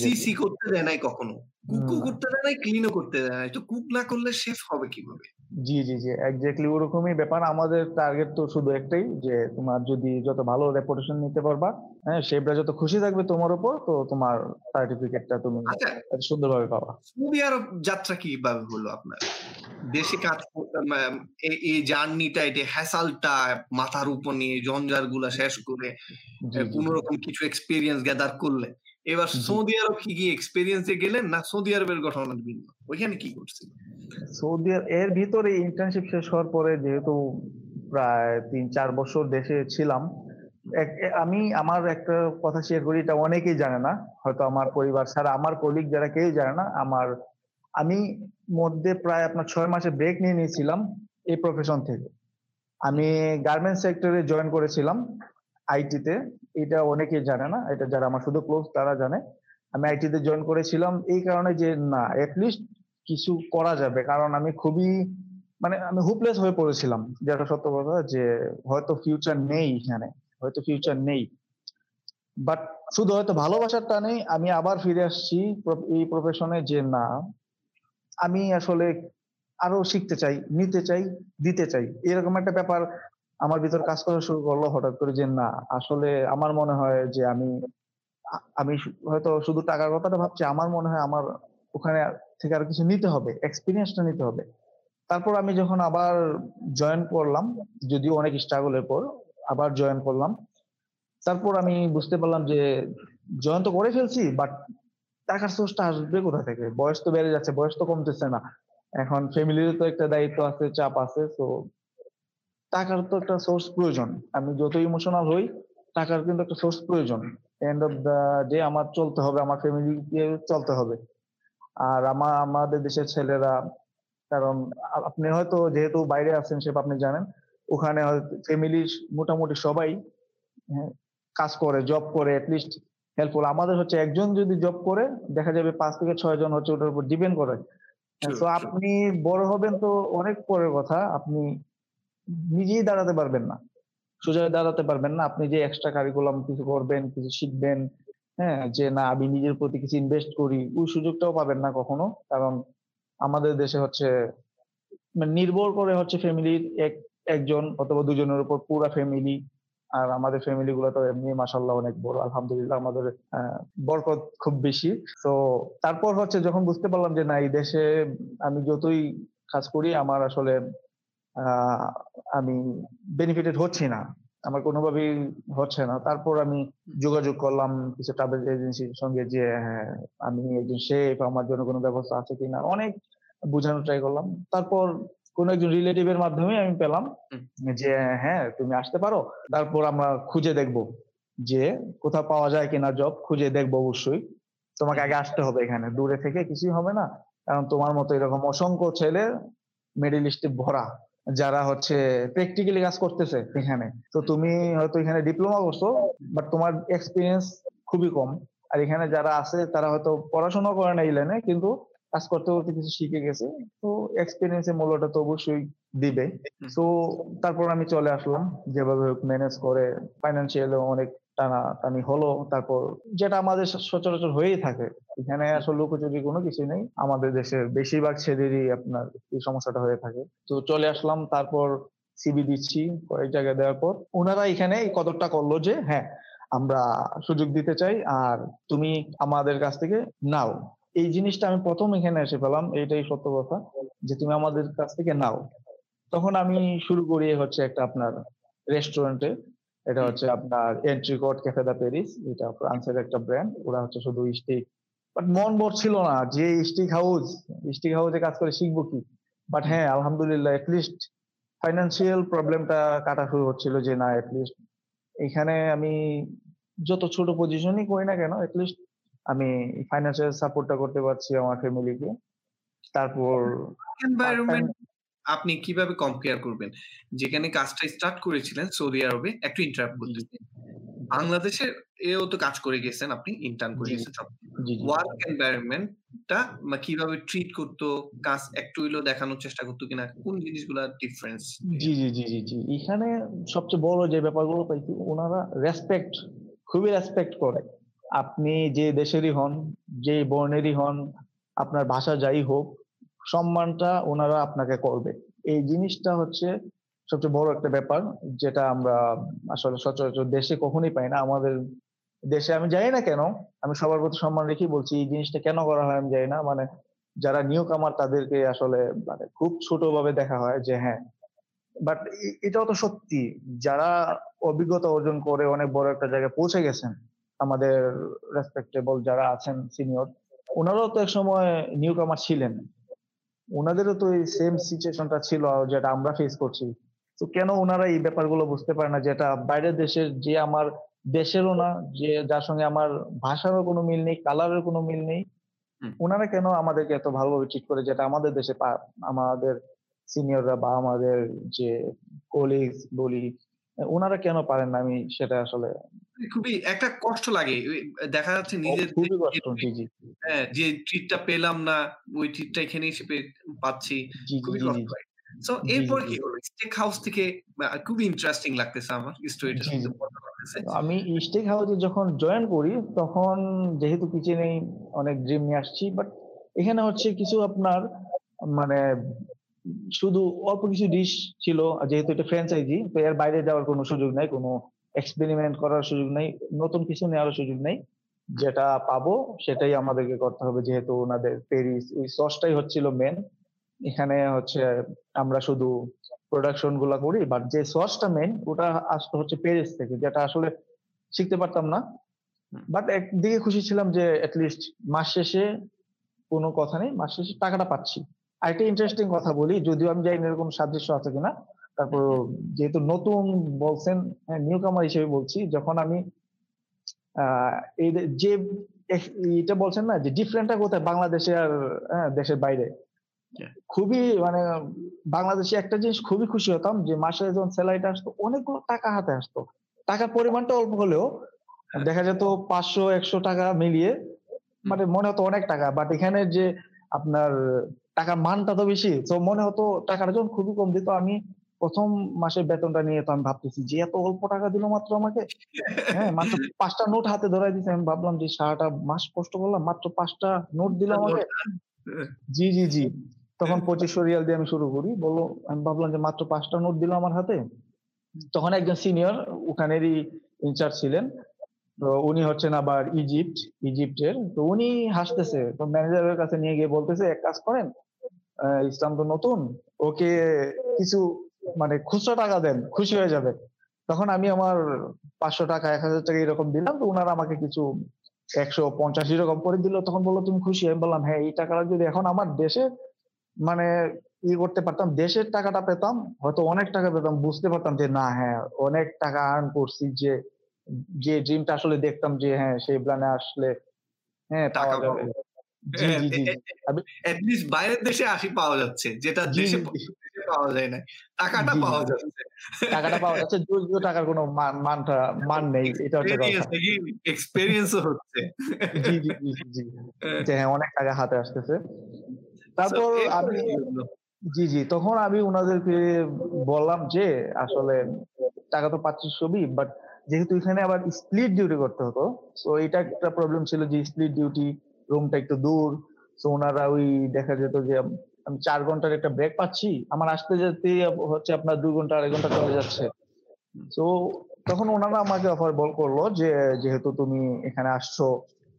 সিসি করতে দেয় নাই কখনো। কুকও করতে দেয় নাই, ক্লিনও করতে দেয় নাই। তো কুক না করলে শেফ হবে কীভাবে? জি, জি, জি। এক্সাক্টলি ওরকমই ব্যাপার। আমাদের টার্গেট তো শুধু একটাই যে তোমার যদি যত ভালো রেপুটেশন নিতে পারবা, হ্যাঁ, শেফরা যত খুশি থাকবে তোমার উপর তো তোমার সার্টিফিকেটটা তুমি আচ্ছা সুন্দরভাবে পাবা। সৌদি আরব যাত্রা কীভাবে হলো আপনার? দেশে কাজ এই, জার্নিটা এই যে হ্যাসেলটা মাথার উপর নিয়ে জঞ্জালগুলা শেষ করে কোন রকম কিছু এক্সপেরিয়েন্স গ্যাদার করলেন। এবার সৌদি আরব কি কি এক্সপেরিয়েন্স গেলেন না সৌদি আরবের ঘটনা ভিন্ন? ওইখানে কি করছিলেন? সৌদি এর ভিতরে ইন্টার্নশিপ শেষ হওয়ার পরে যেহেতু প্রায় ৩-৪ বছর দেশে ছিলাম, আমি আমার একটা কথা শেয়ার করি এটা অনেকেই জানে না। হয়তো আমার পরিবার ছাড়া আমার কলিগ যারা কেউ জানে না। আমার আমি মধ্যে প্রায় আপনার ছয় মাসে ব্রেক নিয়ে নিয়েছিলাম এই প্রফেশন থেকে। আমি গার্মেন্টস সেক্টরে জয়েন করেছিলাম আইটিতে। এটা অনেকে জানে না। এটা যারা আমার শুধু ক্লোজ তারা জানে। আমি আইটিতে জয়েন করেছিলাম এই কারণে যে না এটলিস্ট কিছু করা যাবে। কারণ আমি খুবই মানে আমি হোপলেস হয়ে পড়েছিলাম। যেটা সত্য কথা যে হয়তো ফিউচার নেই এখানে। হয়তো ফিউচার নেই। বাট শুধু হয়তো ভালোবাসার টানেই আমি আবার ফিরে আসছি এই প্রফেশনে যে না, আমি আসলে আরও শিখতে চাই, নিতে চাই, দিতে চাই। এরকম একটা ব্যাপার আমার ভিতর কাজ করা শুরু করল হঠাৎ করে যে না, আসলে আমার মনে হয় যে আমি আমি হয়তো শুধু টাকার কথাটা ভাবছি। আমার মনে হয় আমার ওখানে থেকে আর কিছু নিতে হবে। এক্সপেরিয়েন্সটা নিতে হবে। তারপর আমি যখন আবার জয়েন করলাম, যদিও অনেক স্ট্রাগলের পর আবার জয়েন করলাম। তারপর আমি বুঝতে পারলাম যে জয়েন তো করে ফেলছি বাট টাকার সোর্সটা আসবে কোথা থেকে? বয়স তো বেড়ে যাচ্ছে, বয়স তো কমতেছে না। এখন ফ্যামিলিরও তো একটা দায়িত্ব আছে, চাপ আছে। সো টাকার তো একটা সোর্স প্রয়োজন। আমি যত ইমোশনাল হই, টাকার কিন্তু একটা সোর্স প্রয়োজন। এন্ড অফ দ্যা ডে আমার চলতে হবে, আমার ফ্যামিলিকে চলতে হবে। আর আমার আমাদের দেশের ছেলেরা কারণ আপনি হয়তো যেহেতু বাইরে আছেন সেটা আপনি জানেন। ওখানে হয়তো ফ্যামিলির মোটামুটি সবাই হ্যাঁ, কাজ করে, জব করে এটলিস্ট হেল্পফুল। আমাদের হচ্ছে একজন যদি জব করে দেখা যাবে পাঁচ থেকে ৬ জন হচ্ছে ওটার উপর ডিপেন্ড করে। তো আপনি বড় হবেন তো অনেক পরের কথা। আপনি নিজেই দাঁড়াতে পারবেন না। সোজা দাঁড়াতে পারবেন না। আপনি যে এক্সট্রা কারিকুলাম কিছু করবেন, কিছু শিখবেন, হ্যাঁ? যে না আমি নিজের প্রতি কিছু ইনভেস্ট করি, ওই সুযোগটাও পাবেন না কখনো। কারণ আমাদের দেশে হচ্ছে মানে নির্ভর করে হচ্ছে ফ্যামিলির এক একজন অথবা ২ জনের উপর পুরা ফ্যামিলি। আর আমাদের ফ্যামিলি গুলা তো এমনি মাশাআল্লাহ অনেক বড়। আলহামদুলিল্লাহ আমাদের বরকত খুব বেশি। তো তারপর হচ্ছে যখন বুঝতে পারলাম যে না এই দেশে আমি যতই কাজ করি আমার আসলে আমি বেনিফিটেড হচ্ছি না। আমার কোনোভাবেই হচ্ছে না। তারপর আমি যোগাযোগ করলাম কিছু ট্রাভেল এজেন্সির সঙ্গে যে হ্যাঁ, আমি একজন শেফ আমার জন্য কোনো ব্যবস্থা আছে কিনা? অনেক বুঝানোর ট্রাই করলাম। তারপর কোনো একজন রিলেটিভ এর মাধ্যমেই আমি পেলাম যে হ্যাঁ, তুমি আসতে পারো। তারপর আমরা খুঁজে দেখব যে কোথাও পাওয়া যায় কিনা জব খুঁজে দেখব অবশ্যই। তোমাকে আগে আসতে হবে এখানে। দূরে থেকে কিছুই হবে না। কারণ তোমার মতো এরকম অসংখ্য ছেলে মিডল ইস্টে ভরা। যারা হচ্ছে প্র্যাকটিক্যালি কাজ করতেছে এখানে। তো তুমি হয়তো এখানে ডিপ্লোমা করছ বাট তোমার এক্সপিরিয়েন্স খুবই কম। আর এখানে যারা আছে তারা হয়তো পড়াশোনা করে না এই লাইনে কিন্তু কাজ করতে, করতে কিছু শিখে গেছে। তো এক্সপেরিয়েন্স এর মূল্যটা তো অবশ্যই দিবে। তো তারপর আমি চলে আসলাম। যেভাবে হোক ম্যানেজ করে ফাইন্যান্সিয়াল অনেক টানাটানি হলো। তারপর যেটা আমাদের সচরাচর হয়েই থাকে। এখানে আসলে লুকোচুরির কোনো কিছু নেই। আমাদের দেশের বেশিরভাগ ছেলেরই আপনার এই সমস্যাটা হয়ে থাকে। তো চলে আসলাম তারপর সিবি দিচ্ছি কয়েক জায়গায় দেওয়ার পর। উনারা এখানে এই কদরটা করল যে হ্যাঁ, আমরা সুযোগ দিতে চাই আর তুমি আমাদের কাছ থেকে নাও। এই জিনিসটা আমি প্রথম এখানে এসে পেলাম। এটাই সত্য কথা। যে তুমি আমাদের কাছ থেকে নাও। তখন আমি শুরু করি হচ্ছে একটা আপনার রেস্টুরেন্টে। এটা হচ্ছে আপনার এন্ট্রিকট ক্যাফে দ্য প্যারিস। এটা ফ্রান্সের একটা ব্র্যান্ড। ওরা হচ্ছে শুধু স্টেক। বাট মন বলছিল না যে স্টিক হাউস, স্টিক হাউসে কাজ করে শিখব কি? বাট হ্যাঁ, আলহামদুলিল্লাহ এট লিস্ট ফাইন্যান্সিয়াল প্রবলেমটা কাটা শুরু হচ্ছিল যে না এট লিস্ট এখানে আমি যত ছোট পজিশনই করি না কেন এট লিস্ট আমি ফাইন্যান্সিয়াল সাপোর্টটা করতে পারছি আমার ফ্যামিলিকে। তারপর এনভায়রনমেন্ট আপনি কীভাবে কম্পেয়ার করবেন? যেখানে কাজটা স্টার্ট করেছিলেন সৌদি আরবে, একটু ইন্টারাপ্ট জি, করতেছি। বাংলাদেশে এও তো কাজ করে গেছেন আপনি, ইন্টার্ন করে গেছেন। ওয়ার্ক এনভায়রনমেন্ট টা মা কীভাবে ট্রিট করতো? কাজ একটু হইলেও দেখানোর চেষ্টা করতো কিনা? কোন জিনিসগুলা ডিফারেন্স? জি, জি, জি, জি, জি। এখানে সবচেয়ে বড় যে ব্যাপারগুলো পাইছি উনারা রেসপেক্ট খুবই রেসপেক্ট করে। আপনি যে দেশেরই হন, যে বর্ণেরই হন, আপনার ভাষা যাই হোক, সম্মানটা ওনারা আপনাকে করবে। এই জিনিসটা হচ্ছে সবচেয়ে বড় একটা ব্যাপার যেটা আমরা আসলে সচরাচর দেশে কখনোই পাই না। আমাদের দেশে আমি জানি না কেন, আমি সবার প্রতি সম্মান রেখেই বলছি এই জিনিসটা কেন করা হয় আমি জানি না। মানে যারা নিউ কামার তাদেরকে আসলে মানে খুব ছোট ভাবে দেখা হয় যে হ্যাঁ বাট এটাও তো সত্যি। যারা অভিজ্ঞতা অর্জন করে অনেক বড় একটা জায়গায় পৌঁছে গেছেন, আমাদের রেসপেক্টেবল যারা আছেন সিনিয়র, ওনারাও তো একসময় নিউ কামার ছিলেন। উনাদেরও তো এই সেম সিচুয়েশনটা ছিল যেটা আমরা ফেস করছি। তো কেন ওনারা এই ব্যাপারগুলো বুঝতে পারে না যেটা বাইরের দেশের যে আমার দেশেরও না, যে যার সঙ্গে আমার ভাষারও কোনো মিল নেই, কালারের কোনো মিল নেই। ওনারা কেন আমাদেরকে এত ভালোভাবে ট্রিট করে যেটা আমাদের দেশে আমাদের সিনিয়ররা বা আমাদের যে কলিগস বলি, ওনারা কেন পারেন না আমি সেটা আসলে খুবই একটা কষ্ট লাগে। দেখা যাচ্ছে নিজের। হ্যাঁ, যে ট্রিটটা পেলাম না, ওই ট্রিটটা এখানে এসে পাচ্ছি। খুবই কষ্ট লাগে। সো এরপর কি হলো? স্টেক হাউস থেকে খুবই ইন্টারেস্টিং লাগতেছে আমার স্টোরিটা। আমি স্টেক হাউসে যখন জয়েন করি তখন যেহেতু কিচেনে অনেক ড্রিম নিয়ে আসছি। বাট এখানে হচ্ছে কিছু আপনার মানে শুধু অল্প কিছু ডিশ ছিল। যেহেতু এটা ফ্র্যাঞ্চাইজি তো এর বাইরে যাওয়ার কোনো সুযোগ নাই। কোনো এক্সপেরিমেন্ট করার সুযোগ নাই। নতুন কিছু নেওয়ার সুযোগ নাই। যেটা পাবো সেটাই আমাদেরকে করতে হবে যেহেতু ওনাদের পেরিস ওই সসটাই হচ্ছিল মেন এখানে হচ্ছে আমরা শুধু প্রোডাকশনগুলা করি বাট যে সসটা মেন ওটা আসতে হচ্ছে প্যারিস থেকে যেটা আসলে শিখতে পারতাম না। বাট একদিকে খুশি ছিলাম যে এট লিস্ট মাস শেষে কোনো কথা নেই। মাস শেষে টাকাটা পাচ্ছি। আরেকটা ইন্টারেস্টিং কথা বলি যদিও আমি জানি এরকম এর সাদৃশ্য আছে কিনা। তারপরও যেহেতু নতুন বলছেন হ্যাঁ, নিউ কামার হিসেবে বলছি যখন আমি যে এটা বলছেন না যে ডিফারেন্টটা কোথায় বাংলাদেশে আর হ্যাঁ, দেশের বাইরে। হ্যাঁ। খুবই মানে বাংলাদেশে একটা জিনিস খুবই খুশি হতাম যে মাসে যখন সেলারিটা আসতো অনেকগুলো টাকা হাতে আসতো। টাকার পরিমাণটা অল্প হলেও হ্যাঁ। দেখা যেত পাঁচশো একশো টাকা মিলিয়ে মানে মনে হতো অনেক টাকা। বাট এখানে যে আপনার টাকার মানটা তো বেশি। তো মনে হতো টাকাটা যখন খুবই কম দিত আমি ১ম মাসের বেতনটা নিয়ে তো আমি ভাবতেছি যে এত অল্প টাকা দিল মাত্র আমাকে। হ্যাঁ, মাত্র পাঁচটা নোট হাতে ধরাই দিছে। আমি ভাবলাম যে সারাটা মাস কষ্ট করলাম মাত্র পাঁচটা নোট দিল আমাকে। জি, জি, জি। তখন ২৫০০ রিয়াল দিয়ে আমি শুরু করি। বলল আমি ভাবলাম যে মাত্র পাঁচটা নোট দিল আমার হাতে। তখন একজন সিনিয়র ওখানেরই ইনচার্জ ছিলেন। তো উনি হচ্ছেন আবার ইজিপ্ট, ইজিপ্টের। তো উনি হাসতেছে। তো ম্যানেজারের কাছে নিয়ে গিয়ে বলতেছে, "এক কাজ করেন, ইসলাম তো নতুন। ওকে কিছু মানে খুচরা টাকা দেন, খুশি হয়ে যাবে।" তখন আমি আমার ৳৫০০ ৳১,০০০ এরকম দিলাম। তো উনারা আমাকে কিছু ১৫০ এরকম করে দিল। তখন বলল, "তুমি খুশি?" আমি বললাম, "হ্যাঁ, এই টাকাটা যদি এখন আমার দেশে মানে ই করতে পারতাম, দেশের টাকাটা পেতাম, হয়তো অনেক টাকা পেতাম। বুঝতে পারতাম যে না হ্যাঁ, অনেক টাকা আর্ন করছি যে, যে ড্রিমটা আসলে দেখতাম যে হ্যাঁ, সেই প্ল্যানে আসলে হ্যাঁ, টাকা পাওয়া যাবে।" বাইরের দেশে আসি পাওয়া যাচ্ছে। যেটা। দেশে পাওয়া যায় না। টাকাটা পাওয়া। যাচ্ছে। টাকাটা পাওয়া যাচ্ছে। যদিও টাকার কোনো মান মানটা মান নেই। এটা। এক্সপেরিয়েন্স হচ্ছে। জি, জি, জি, জি। হ্যাঁ। হ্যাঁ, অনেক টাকা হাতে আসতেছে। তারপর আমি জি, জি। তখন আমি ওনাদেরকে বললাম যে আসলে টাকা তো পাচ্ছি সবই। বাট যেহেতু এখানে আবার স্প্লিট ডিউটি করতে হতো। তো এটা একটা প্রবলেম ছিল যে স্প্লিট ডিউটি, রুমটা একটু দূর। সো উনারা ওই দেখা যেত যে আমি ৪ ঘণ্টার একটা ব্রেক পাচ্ছি। আমার আসতে যেতে হচ্ছে আপনার ২ ঘণ্টা ২.৫ ঘণ্টা চলে যাচ্ছে। তো তখন উনারা আমাকে অফার বল করল যে, যেহেতু তুমি এখানে আসছো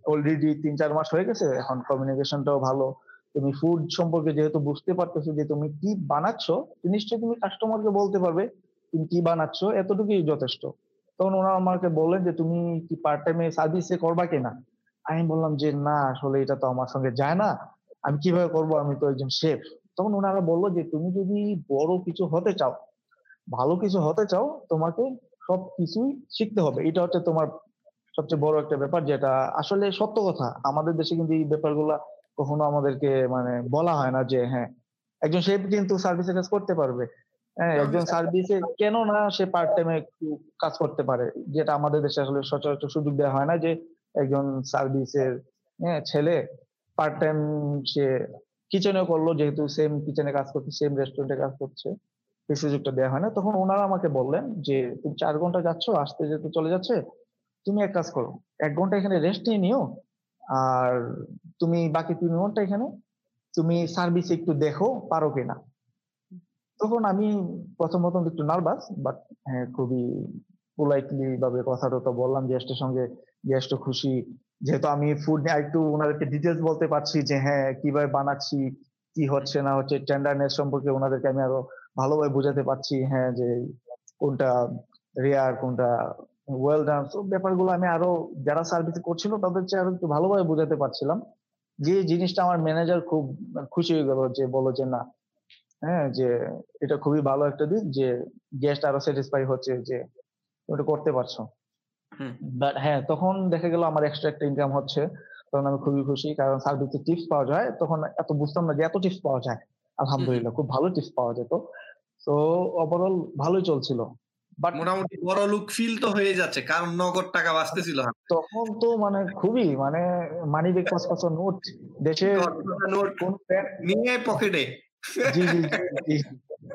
অলরেডি তিন, চার মাস হয়ে গেছে, এখন কমিউনিকেশনটাও ভালো তুমি ফুড সম্পর্কে যেহেতু বুঝতে পারতেছো যে, তুমি কি বানাচ্ছ নিশ্চয়ই তুমি কাস্টমারকে বলতে পারবে, তুমি কি বানাচ্ছ, এতটুকুই যথেষ্ট তখন ওনারা আমাকে বললেন যে, তুমি কি পার্ট টাইমে সার্ভিসে করবা কিনা আমি বললাম যে, না, আসলে এটা তো আমার সঙ্গে যায় না আমি কীভাবে করব? আমি তো একজন শেফ তখন ওনারা বলল যে তুমি যদি বড় কিছু হতে চাও ভালো কিছু হতে চাও তোমাকে সব কিছুই শিখতে হবে। এটা হচ্ছে তোমার সবচেয়ে বড় একটা ব্যাপার যেটা আসলে সত্য কথা। আমাদের দেশে কিন্তু এই ব্যাপারগুলা কখনো আমাদেরকে মানে বলা হয় না যে হ্যাঁ একজন শেফ কিন্তু সার্ভিসে কাজ করতে পারবে। হ্যাঁ একজন সার্ভিসে কেন না সে পার্ট টাইমে একটু কাজ করতে পারে? যেটা আমাদের দেশে আসলে সচরাচর সুযোগ দেওয়া হয় না যে একজন সার্ভিসের হ্যাঁ ছেলে পার্ট টাইম সে কিচেনে করল, যেহেতু সেম কিচেনে কাজ করছে সেম রেস্টুরেন্টে কাজ করছে, সেই সুযোগটা দেওয়া হয় না। তখন ওনারা আমাকে বললেন যে, তুমি চার ঘণ্টা যাচ্ছ, আসতে যেতে চলে যাচ্ছে, তুমি এক কাজ করো, এক ঘণ্টা এখানে রেস্ট নিয়ে নিও, আর তুমি বাকি তিন ঘণ্টা এখানে, তুমি সার্ভিস একটু দেখো, পারো কিনা? তখন আমি প্রথম প্রথম একটু নার্ভাস বাট হ্যাঁ খুবই পোলাইটলি ভাবে কথাটা তো বললাম গেস্টের সঙ্গে গেস্ট খুশি। যেহেতু আমি ফুড নিয়ে একটু ওনাদেরকে ডিটেলস বলতে পারছি যে হ্যাঁ কীভাবে বানাচ্ছি, কি হচ্ছে না হচ্ছে টেন্ডারনেস সম্পর্কে ওনাদেরকে আমি আরও ভালোভাবে বোঝাতে পারছি হ্যাঁ যে কোনটা রেয়ার কোনটা ওয়েল ডান তো ব্যাপারগুলো আমি আরও যারা সার্ভিস করছিল তাদের চেয়ে আরও একটু ভালোভাবে বোঝাতে পারছিলাম। যে জিনিসটা আমার ম্যানেজার খুব খুশি হয়ে গেল যে বলো যে না হ্যাঁ যে এটা খুবই ভালো একটা দিক যে গেস্ট আরও স্যাটিসফাই হচ্ছে যে ওটা করতে পারছ। বাট হ্যাঁ তখন দেখা গেল আমার এক্সট্রা একটা ইনকাম হচ্ছে তখন আমি খুবই খুশি। কারণ সার্ভিসে টিপস পাওয়া যায় তখন এত বুঝতাম না যে এত টিপস পাওয়া যায়। আলহামদুলিল্লাহ খুব ভালো টিপস পাওয়া যেত। তো ওভারঅল ভালোই চলছিল। বাট মোটামুটি বড় লুক ফিল তো হয়ে যাচ্ছে কারণ নগদ টাকা বাঁচতেছিল তখন তো মানে খুবই মানে মানি ব্যাগ পাঁচ পাঁচ নোট দেশে নোট নিয়ে পকেটে জি জি জি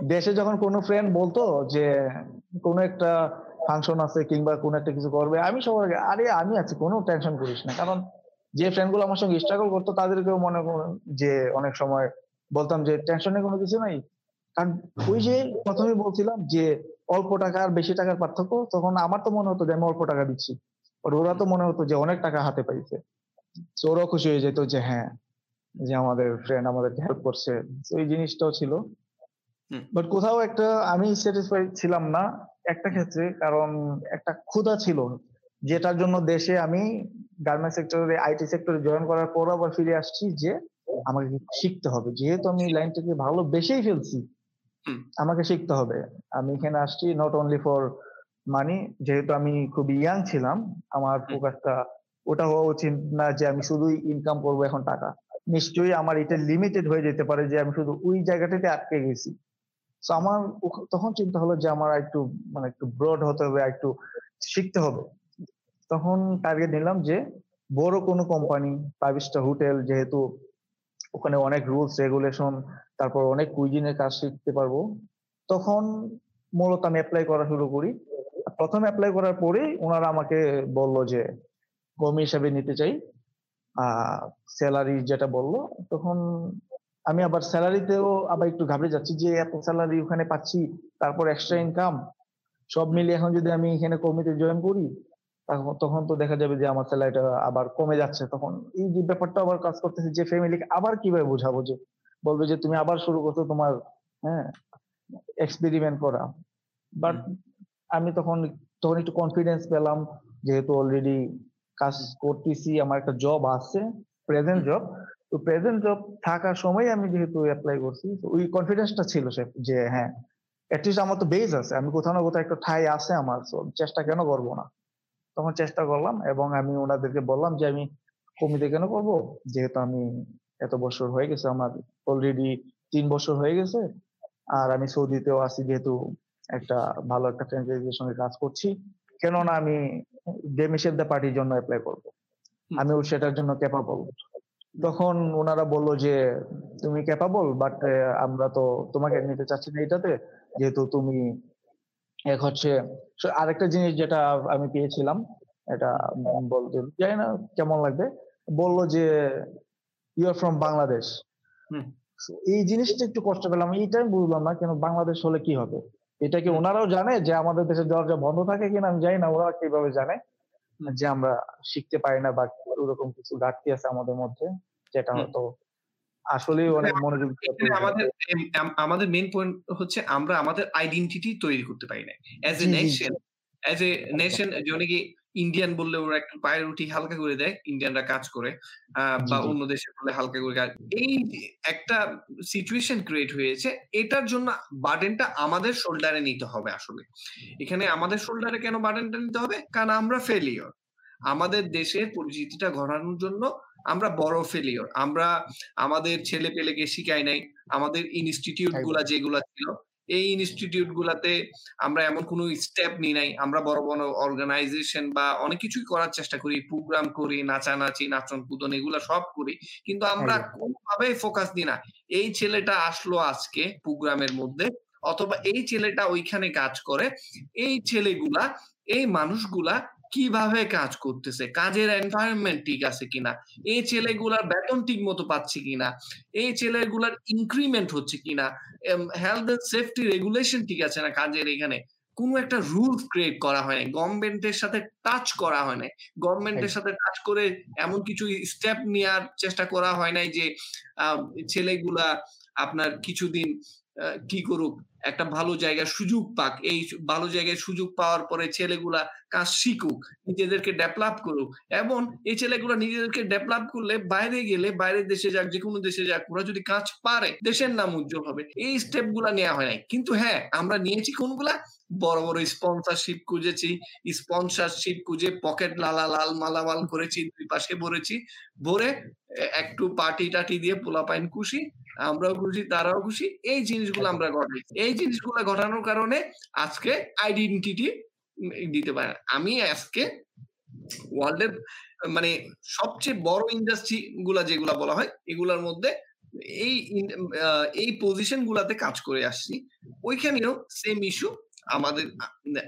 দেশে যখন কোনো ফ্রেন্ড বলতো যে কোনো একটা ফাংশন আছে কিংবা কোনো একটা কিছু করবে আমি সবার আগে আরে আমি আছি কোনো টেনশন করিস না। কারণ যে ফ্রেন্ডগুলো আমার সঙ্গে স্ট্রাগল করতো তাদেরকেও মনে যে অনেক সময় বলতাম যে টেনশনে কোনো কিছু নাই। কারণ ওই যে প্রথমে বলছিলাম যে অল্প টাকা আর বেশি টাকার পার্থক্য তখন আমার তো মনে হতো যে আমি অল্প টাকা দিচ্ছি। ওরা তো মনে হতো যে অনেক টাকা হাতে পাইছে। ওরাও খুশি হয়ে যেত যে হ্যাঁ যে আমাদের ফ্রেন্ড আমাদেরকে হেল্প করছে। এই জিনিসটাও ছিল। বাট কোথাও একটা আমি স্যাটিসফাই ছিলাম না। একটা ক্ষেত্রে কারণ একটা ক্ষুধা ছিল যেটার জন্য দেশে আমি গার্মেন্ট সেক্টরে আইটি সেক্টরে জয়েন করার পর আবার ফিরে আসছি যে আমাকে শিখতে হবে। যেহেতু আমি লাইনটাকে ভালো বেশি ফেলছি আমাকে শিখতে হবে। আমি এখানে আসছি নট অনলি ফর মানি যেহেতু আমি খুব ইয়াং ছিলাম আমার ফোকাসটা ওটা হওয়া উচিত না যে আমি শুধুই ইনকাম করব এখন টাকা। নিশ্চয়ই আমার এটা লিমিটেড হয়ে যেতে পারে যে আমি শুধু ওই জায়গাটাতে আটকে গেছি। তো আমার তখন চিন্তা হলো যে আমার একটু মানে একটু ব্রড হতে হবে একটু শিখতে হবে। তখন টার্গেট নিলাম যে বড় কোনো কোম্পানি ফাইভ স্টার হোটেল যেহেতু ওখানে অনেক রুলস রেগুলেশন তারপর অনেক কুইজিনের কাজ শিখতে পারব। তখন মূলত আমি অ্যাপ্লাই করা শুরু করি। প্রথম অ্যাপ্লাই করার পরেই ওনারা আমাকে বলল যে, কর্মী হিসাবে নিতে চাই। স্যালারি যেটা বলল, তখন আমি আবার স্যালারিতেও আবার একটু ঘাবড়ে যাচ্ছি যে এত স্যালারি ওখানে পাচ্ছি তারপর এক্সট্রা ইনকাম সব মিলিয়ে এখন যদি আমি এখানে কর্মীতে জয়েন করি তখন তো দেখা যাবে যে আমার স্যালারিটা আবার কমে যাচ্ছে। তখন এই যে ব্যাপারটা আবার কাজ করতেছে যে ফ্যামিলিকে আবার কীভাবে বোঝাবো যে বলবে যে তুমি আবার শুরু করছ তোমার হ্যাঁ এক্সপেরিমেন্ট করা। বাট আমি তখন তখন একটু কনফিডেন্স পেলাম যেহেতু অলরেডি কাজ করতেছি আমার একটা জব আছে প্রেজেন্ট জব তো প্রেজেন্ট জব থাকার সময় আমি যেহেতু অ্যাপ্লাই করছি ওই কনফিডেন্সটা ছিল সে যে হ্যাঁ অ্যাটলিস্ট আমার তো বেস আছে আমি কোথাও না কোথাও একটা ঠাই আছে আমার চেষ্টা কেন করব না? তখন চেষ্টা করলাম এবং আমি ওনাদেরকে বললাম যে আমি কমিতে কেন করব? যেহেতু আমি এত বছর হয়ে গেছে আমার অলরেডি তিন বছর হয়ে গেছে আর আমি সৌদিতেও আছি যেহেতু একটা ভালো একটা ফ্র্যাঞ্চাইজির সঙ্গে কাজ করছি কেননা আমি ডেমিশের দ্য পার্টির জন্য অ্যাপ্লাই করব। আমি সেটার জন্য ক্যাপাবল তখন ওনারা বলল যে তুমি ক্যাপাবল বাট আমরা তো তোমাকে নিতে চাচ্ছি না এটাতে যেহেতু তুমি এক হচ্ছে আরেকটা জিনিস যেটা আমি পেয়েছিলাম এটা বলতে জানি না কেমন লাগবে বলল যে ইউ আর ফ্রম বাংলাদেশ এই জিনিসটা একটু কষ্ট পেলাম এইটা আমি বুঝলাম না কেন বাংলাদেশ হলে কি হবে? এটা কি ওনারাও জানে যে আমাদের দেশের দরজা বন্ধ থাকে কিনা আমি জানি না ওরা কীভাবে জানে। যে আমরা শিখতে পারি না বা ওরকম কিছু ঘাটতি আছে আমাদের মধ্যে যেটা। হয়তো আসলেই অনেক মনোযোগ। আমাদের আমাদের মেইন পয়েন্ট হচ্ছে আমরা আমাদের আইডেন্টিটি তৈরি করতে পারি না as a. Nation as a. Nation যেমন অনেকে ইন্ডিয়ান বললে ওরা একটু পায়ের উঠি হালকা করে দেয়। ইন্ডিয়ানরা কাজ করে। বা অন্য দেশে বললে হালকা করে কাজ এই একটা সিচুয়েশন ক্রিয়েট হয়েছে, এটার জন্য বার্ডেনটা আমাদের শোল্ডারে নিতে হবে আসলে। এখানে আমাদের শোল্ডারে কেন বার্ডেনটা নিতে হবে? কারণ আমরা ফেলিওর আমাদের দেশের পরিচিতিটা গড়ানোর জন্য আমরা বড় ফেলিওর আমরা আমাদের ছেলে পেলেকে শিখাই নাই। আমাদের ইনস্টিটিউটগুলা যেগুলা ছিল, এই ইনস্টিটিউট গুলাতে আমরা এমন কোনো স্টেপ নিই নাই। আমরা বড়, বড় অর্গানাইজেশন বা অনেক কিছুই করার চেষ্টা করি। প্রোগ্রাম করি, নাচানাচি, নাচন-কুদন এগুলা সব করি। কিন্তু আমরা কোনোভাবেই কোনভাবেই ফোকাস দিই না। এই ছেলেটা আসলো আজকে প্রোগ্রামের মধ্যে অথবা এই ছেলেটা ওইখানে কাজ করে। এই ছেলেগুলা, এই মানুষগুলা কীভাবে কাজ করতেছে? কাজের এনভায়রনমেন্ট ঠিক আছে কিনা? এই ছেলেগুলার বেতন ঠিক মতো পাচ্ছে কিনা? এই ছেলেগুলার ইনক্রিমেন্ট হচ্ছে কিনা? হেলথ এন্ড সেফটি রেগুলেশন ঠিক আছে না কাজের এখানে? কোন একটা রুল ক্রিয়েট করা হয় নাই। গভর্নমেন্টের সাথে টাচ করা হয় নাই। গভর্নমেন্টের। সাথে টাচ করে এমন কিছু স্টেপ নেওয়ার চেষ্টা করা হয় নাই যে ছেলেগুলা আপনার কিছুদিন কি করুক, একটা ভালো জায়গায় সুযোগ পাক। এই ভালো জায়গায় সুযোগ পাওয়ার পরে ছেলেগুলা কাজ শিখুক, নিজেদেরকে ডেভেলপ করুক। এবং এই ছেলেগুলা নিজেদেরকে ডেভেলপ করলে বাইরে গেলে বাইরের দেশে যাক, যেকোনো দেশে যাক, ওরা যদি কাজ পারে, দেশের নাম উজ্জ্বল হবে। এই স্টেপগুলা নেওয়া হয় নাই। কিন্তু হ্যাঁ, আমরা নিয়েছি কোনগুলা? বড়, বড় স্পন্সরশিপ খুঁজেছি। স্পন্সরশিপ খুঁজে পকেট লালা লাল মালামাল করেছি, দুই পাশে ভরেছি। ভরে একটু পার্টি টাটি দিয়ে পোলাপাইন খুশি, আমরাও খুশি, তারাও খুশি। এই জিনিসগুলো আমরা ঘটাইছি। এই জিনিসগুলা ঘটানোর কারণে আজকে আইডেন্টিটি দিতে পারে আমি আজকে ওয়ার্লড এর মানে সবচেয়ে বড় ইন্ডাস্ট্রি গুলা যেগুলা বলা হয়, এগুলার মধ্যে এই এই পজিশন গুলাতে কাজ করে আসছি। ওইখানেও সেম ইস্যু আমাদের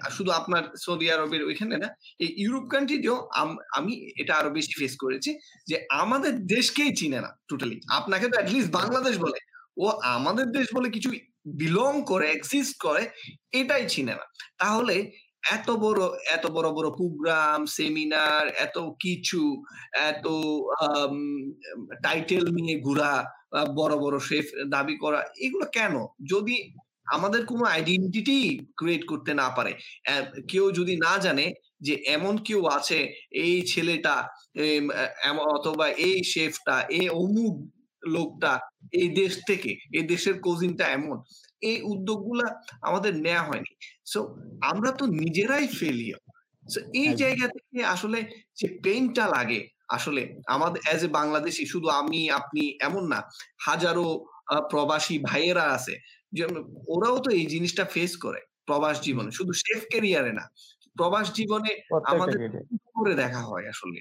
আ শুধু আপনার সৌদি আরবের ওইখানে না, এই ইউরোপ কান্ট্রি তেও আমি এটা আরও বেশি ফেস করেছি যে আমাদের দেশকেই চিনে না টোটালি। আপনাকে তো অ্যাটলিস্ট বাংলাদেশ বলে। ও আমাদের দেশ বলে কিছু বিলং করে, এক্সিস্ট করে, এটাই চিনে না। তাহলে এত বড়, এত বড়, বড় প্রোগ্রাম, সেমিনার, এত কিছু, এত টাইটেল নিয়ে ঘুরা, বড়, বড় শেফ দাবি করা, এগুলো কেন? যদি আমাদের কোনো আইডেন্টিটি ক্রিয়েট করতে না পারে। কেউ যদি না জানে যে এমন কেউ আছে, এই ছেলেটা অথবা এই শেফটা, এই অমুক লোকটা এই দেশ থেকে, এই দেশের কুজিনটা এমন। এই উদ্যোগগুলা আমাদের নেয়া হয়নি। সো আমরা তো নিজেরাই ফেইলিউর। সো এই জায়গা থেকে আসলে যে পেইনটা লাগে আসলে আমাদের এস এ বাংলাদেশী শুধু আমি, আপনি এমন না। হাজারো প্রবাসী ভাইয়েরা আছে। ওরাও তো এই জিনিসটা ফেস করে প্রবাস জীবনে। শুধু শেফ ক্যারিয়ারে না। প্রবাস জীবনে আমাদের করে দেখা হয় আসলে।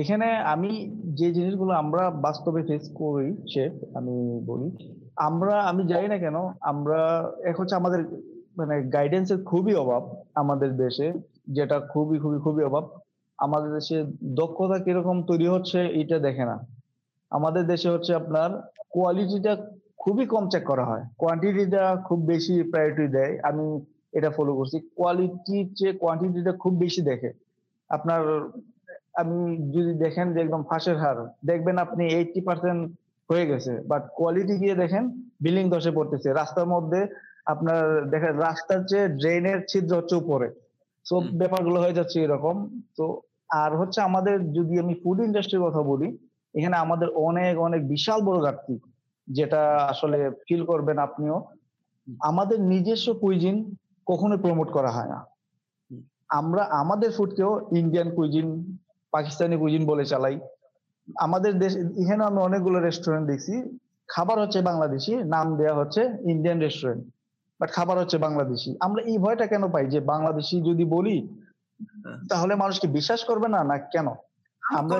এখানে আমি যে জিনিসগুলো আমরা বাস্তবে ফেস করি শেফ আমি বলি। আমরা আমি জানি না কেন আমরা এক হচ্ছে আমাদের মানে গাইডেন্স এর খুবই অভাব আমাদের দেশে। যেটা খুবই, খুবই, খুবই অভাব। আমাদের দেশে দক্ষতা কীরকম তৈরি হচ্ছে এটা দেখে না। আমাদের দেশে হচ্ছে আপনার কোয়ালিটিটা খুবই কম চেক করা হয়। কোয়ান্টিটিটা খুব বেশি প্রায়োরিটি দেয়। আমি এটা ফলো করছি। কোয়ালিটির চেয়ে কোয়ান্টিটিটা খুব বেশি দেখে। আপনার আমি যদি দেখেন যে একদম ফাঁসের হার, দেখবেন আপনি 80% হয়ে গেছে। বাট কোয়ালিটি গিয়ে দেখেন বিল্ডিং ধসে পড়তেছে। রাস্তার মধ্যে আপনার দেখেন রাস্তার চেয়ে ড্রেনের ছিদ্র হচ্ছে উপরে। সো ব্যাপারগুলো হয়ে যাচ্ছে এরকম। তো আর হচ্ছে আমাদের যদি আমি ফুড ইন্ডাস্ট্রির কথা বলি, এখানে আমাদের অনেক, অনেক বিশাল বড় ঘাটতি। যেটা আসলে ফিল করবেন আপনিও। আমাদের নিজস্ব কুইজিন কখনোই প্রমোট করা হয় না। আমরা আমাদের ফুডকেও ইন্ডিয়ান কুইজিন, পাকিস্তানি কুইজিন বলে চালাই। আমাদের দেশ এখানে আমি অনেকগুলো রেস্টুরেন্ট দেখছি। খাবার হচ্ছে বাংলাদেশী, নাম দেয়া হচ্ছে ইন্ডিয়ান রেস্টুরেন্ট। বাট খাবার হচ্ছে বাংলাদেশি আমরা এই ভয়টা কেন পাই যে বাংলাদেশী যদি বলি। তাহলে মানুষ কি বিশ্বাস করবে না? না কেন? আমরা।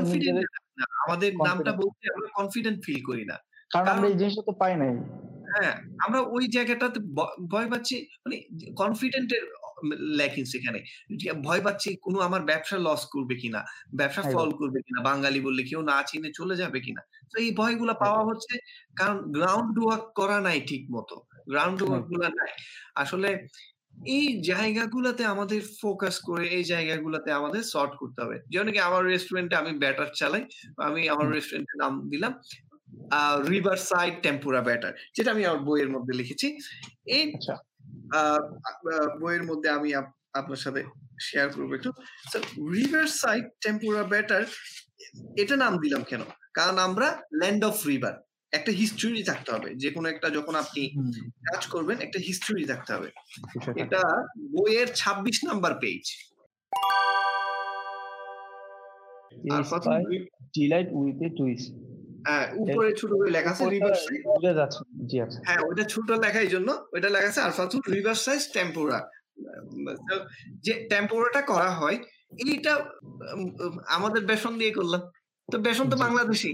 আমাদের নামটা বলতে আমরা কনফিডেন্ট ফিল করি না। কারণ আমরা এই জিনিসটা তো পাই নাই। হ্যাঁ, আমরা ওই জায়গাটাতে ভয় পাচ্ছি মানে কনফিডেন্ট এর অ ল্যাকিং সেখানে। যে ভয় পাচ্ছি কোন আমার ব্যবসা লস করবে কিনা? ব্যবসা ফল করবে কিনা? বাঙালি বললে কেউ না চিনে চলে যাবে কিনা? তো এই ভয়গুলা পাওয়া হচ্ছে কারণ গ্রাউন্ড ওয়ার্ক করা নাই ঠিক মতো। Ground work. গুলা নাই। আসলে এই জায়গাগুলাতে আমাদের ফোকাস করে এই জায়গাগুলাতে আমাদের সর্ট করতে হবে। যেমন কি আমার রেস্টুরেন্টে আমি ব্যাটার চালাই। আমি আমার রেস্টুরেন্টের নাম দিলাম আ 'রিভারসাইড টেম্পুরা ব্যাটার' যেটা আমি আমার বইয়ের মধ্যে লিখেছি। এই আচ্ছা। বইয়ের মধ্যে আমি আপনার সাথে শেয়ার করব একটু। সো 'রিভারসাইড টেম্পুরা ব্যাটার' এটা নাম দিলাম কেন? কারণ আমরা ল্যান্ড অফ রিভার। একটা হিস্টরি থাকতে হবে। যেকোনো একটা যখন আপনি কাজ করবেন একটা হিস্টরি থাকতে হবে। এটা বইয়ের ২৬ নাম্বার পেজ। আর ইস ১ম বাই দুই ডিলাইট উইথ এ টুইস্ট। হ্যাঁ, উপরে ছোট করে লেখা আছে। জি আচ্ছা। হ্যাঁ, ওইটা ছোট লেখা এইজন্য ওইটা লেখা আছে আরফাতুল 'রিভারসাইড টেম্পুরা'। যে টেম্পুরাটা করা হয় এইটা আমাদের বেসন দিয়ে করলাম। তো বেসন তো। বাংলাদেশী।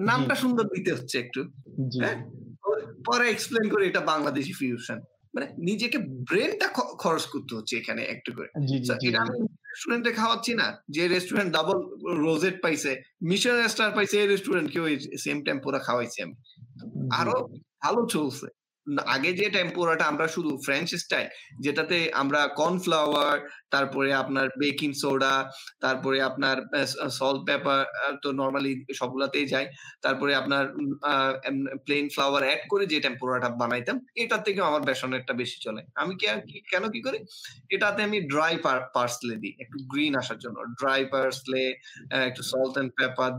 নামটা সুন্দর দিতে হচ্ছে একটু। হ্যাঁ? পরে এক্সপ্লেন করে এটা বাংলাদেশি ফিউশন। মানে নিজেকে ব্রেনটা খরচ করতে হচ্ছে এখানে একটু করে। এটা আমি রেস্টুরেন্টে খাওয়াচ্ছি না। যে রেস্টুরেন্ট ডাবল রোজেট পাইছে, মিশন স্টার পাইছে এই রেস্টুরেন্ট কেউ সেম টেম্পুরা খাওয়াইছি আমি। আরও ভালো চলছে। আগে যে টেম্পুরাটা আমরা শুধু ফ্রেঞ্চ স্টাইল যেটাতে আমরা কর্নফ্লাওয়ার, তারপরে আপনার বেকিং সোডা, তারপরে আপনার সল্ট, পেপার তো নরমালি সবগুলাতেই যায়। তারপরে আপনার প্লেইন ফ্লাওয়ার এড করে যে টেম্পুরাটা বানাইতাম, এটার থেকে আমার বেসনেরটা বেশি চলে। আমি কেন কি করি? এটাতে আমি ড্রাই পার পার্সলে দিই। একটু গ্রিন আসার জন্য। ড্রাই পার্সলে, একটু সল্ট অ্যান্ড পেপার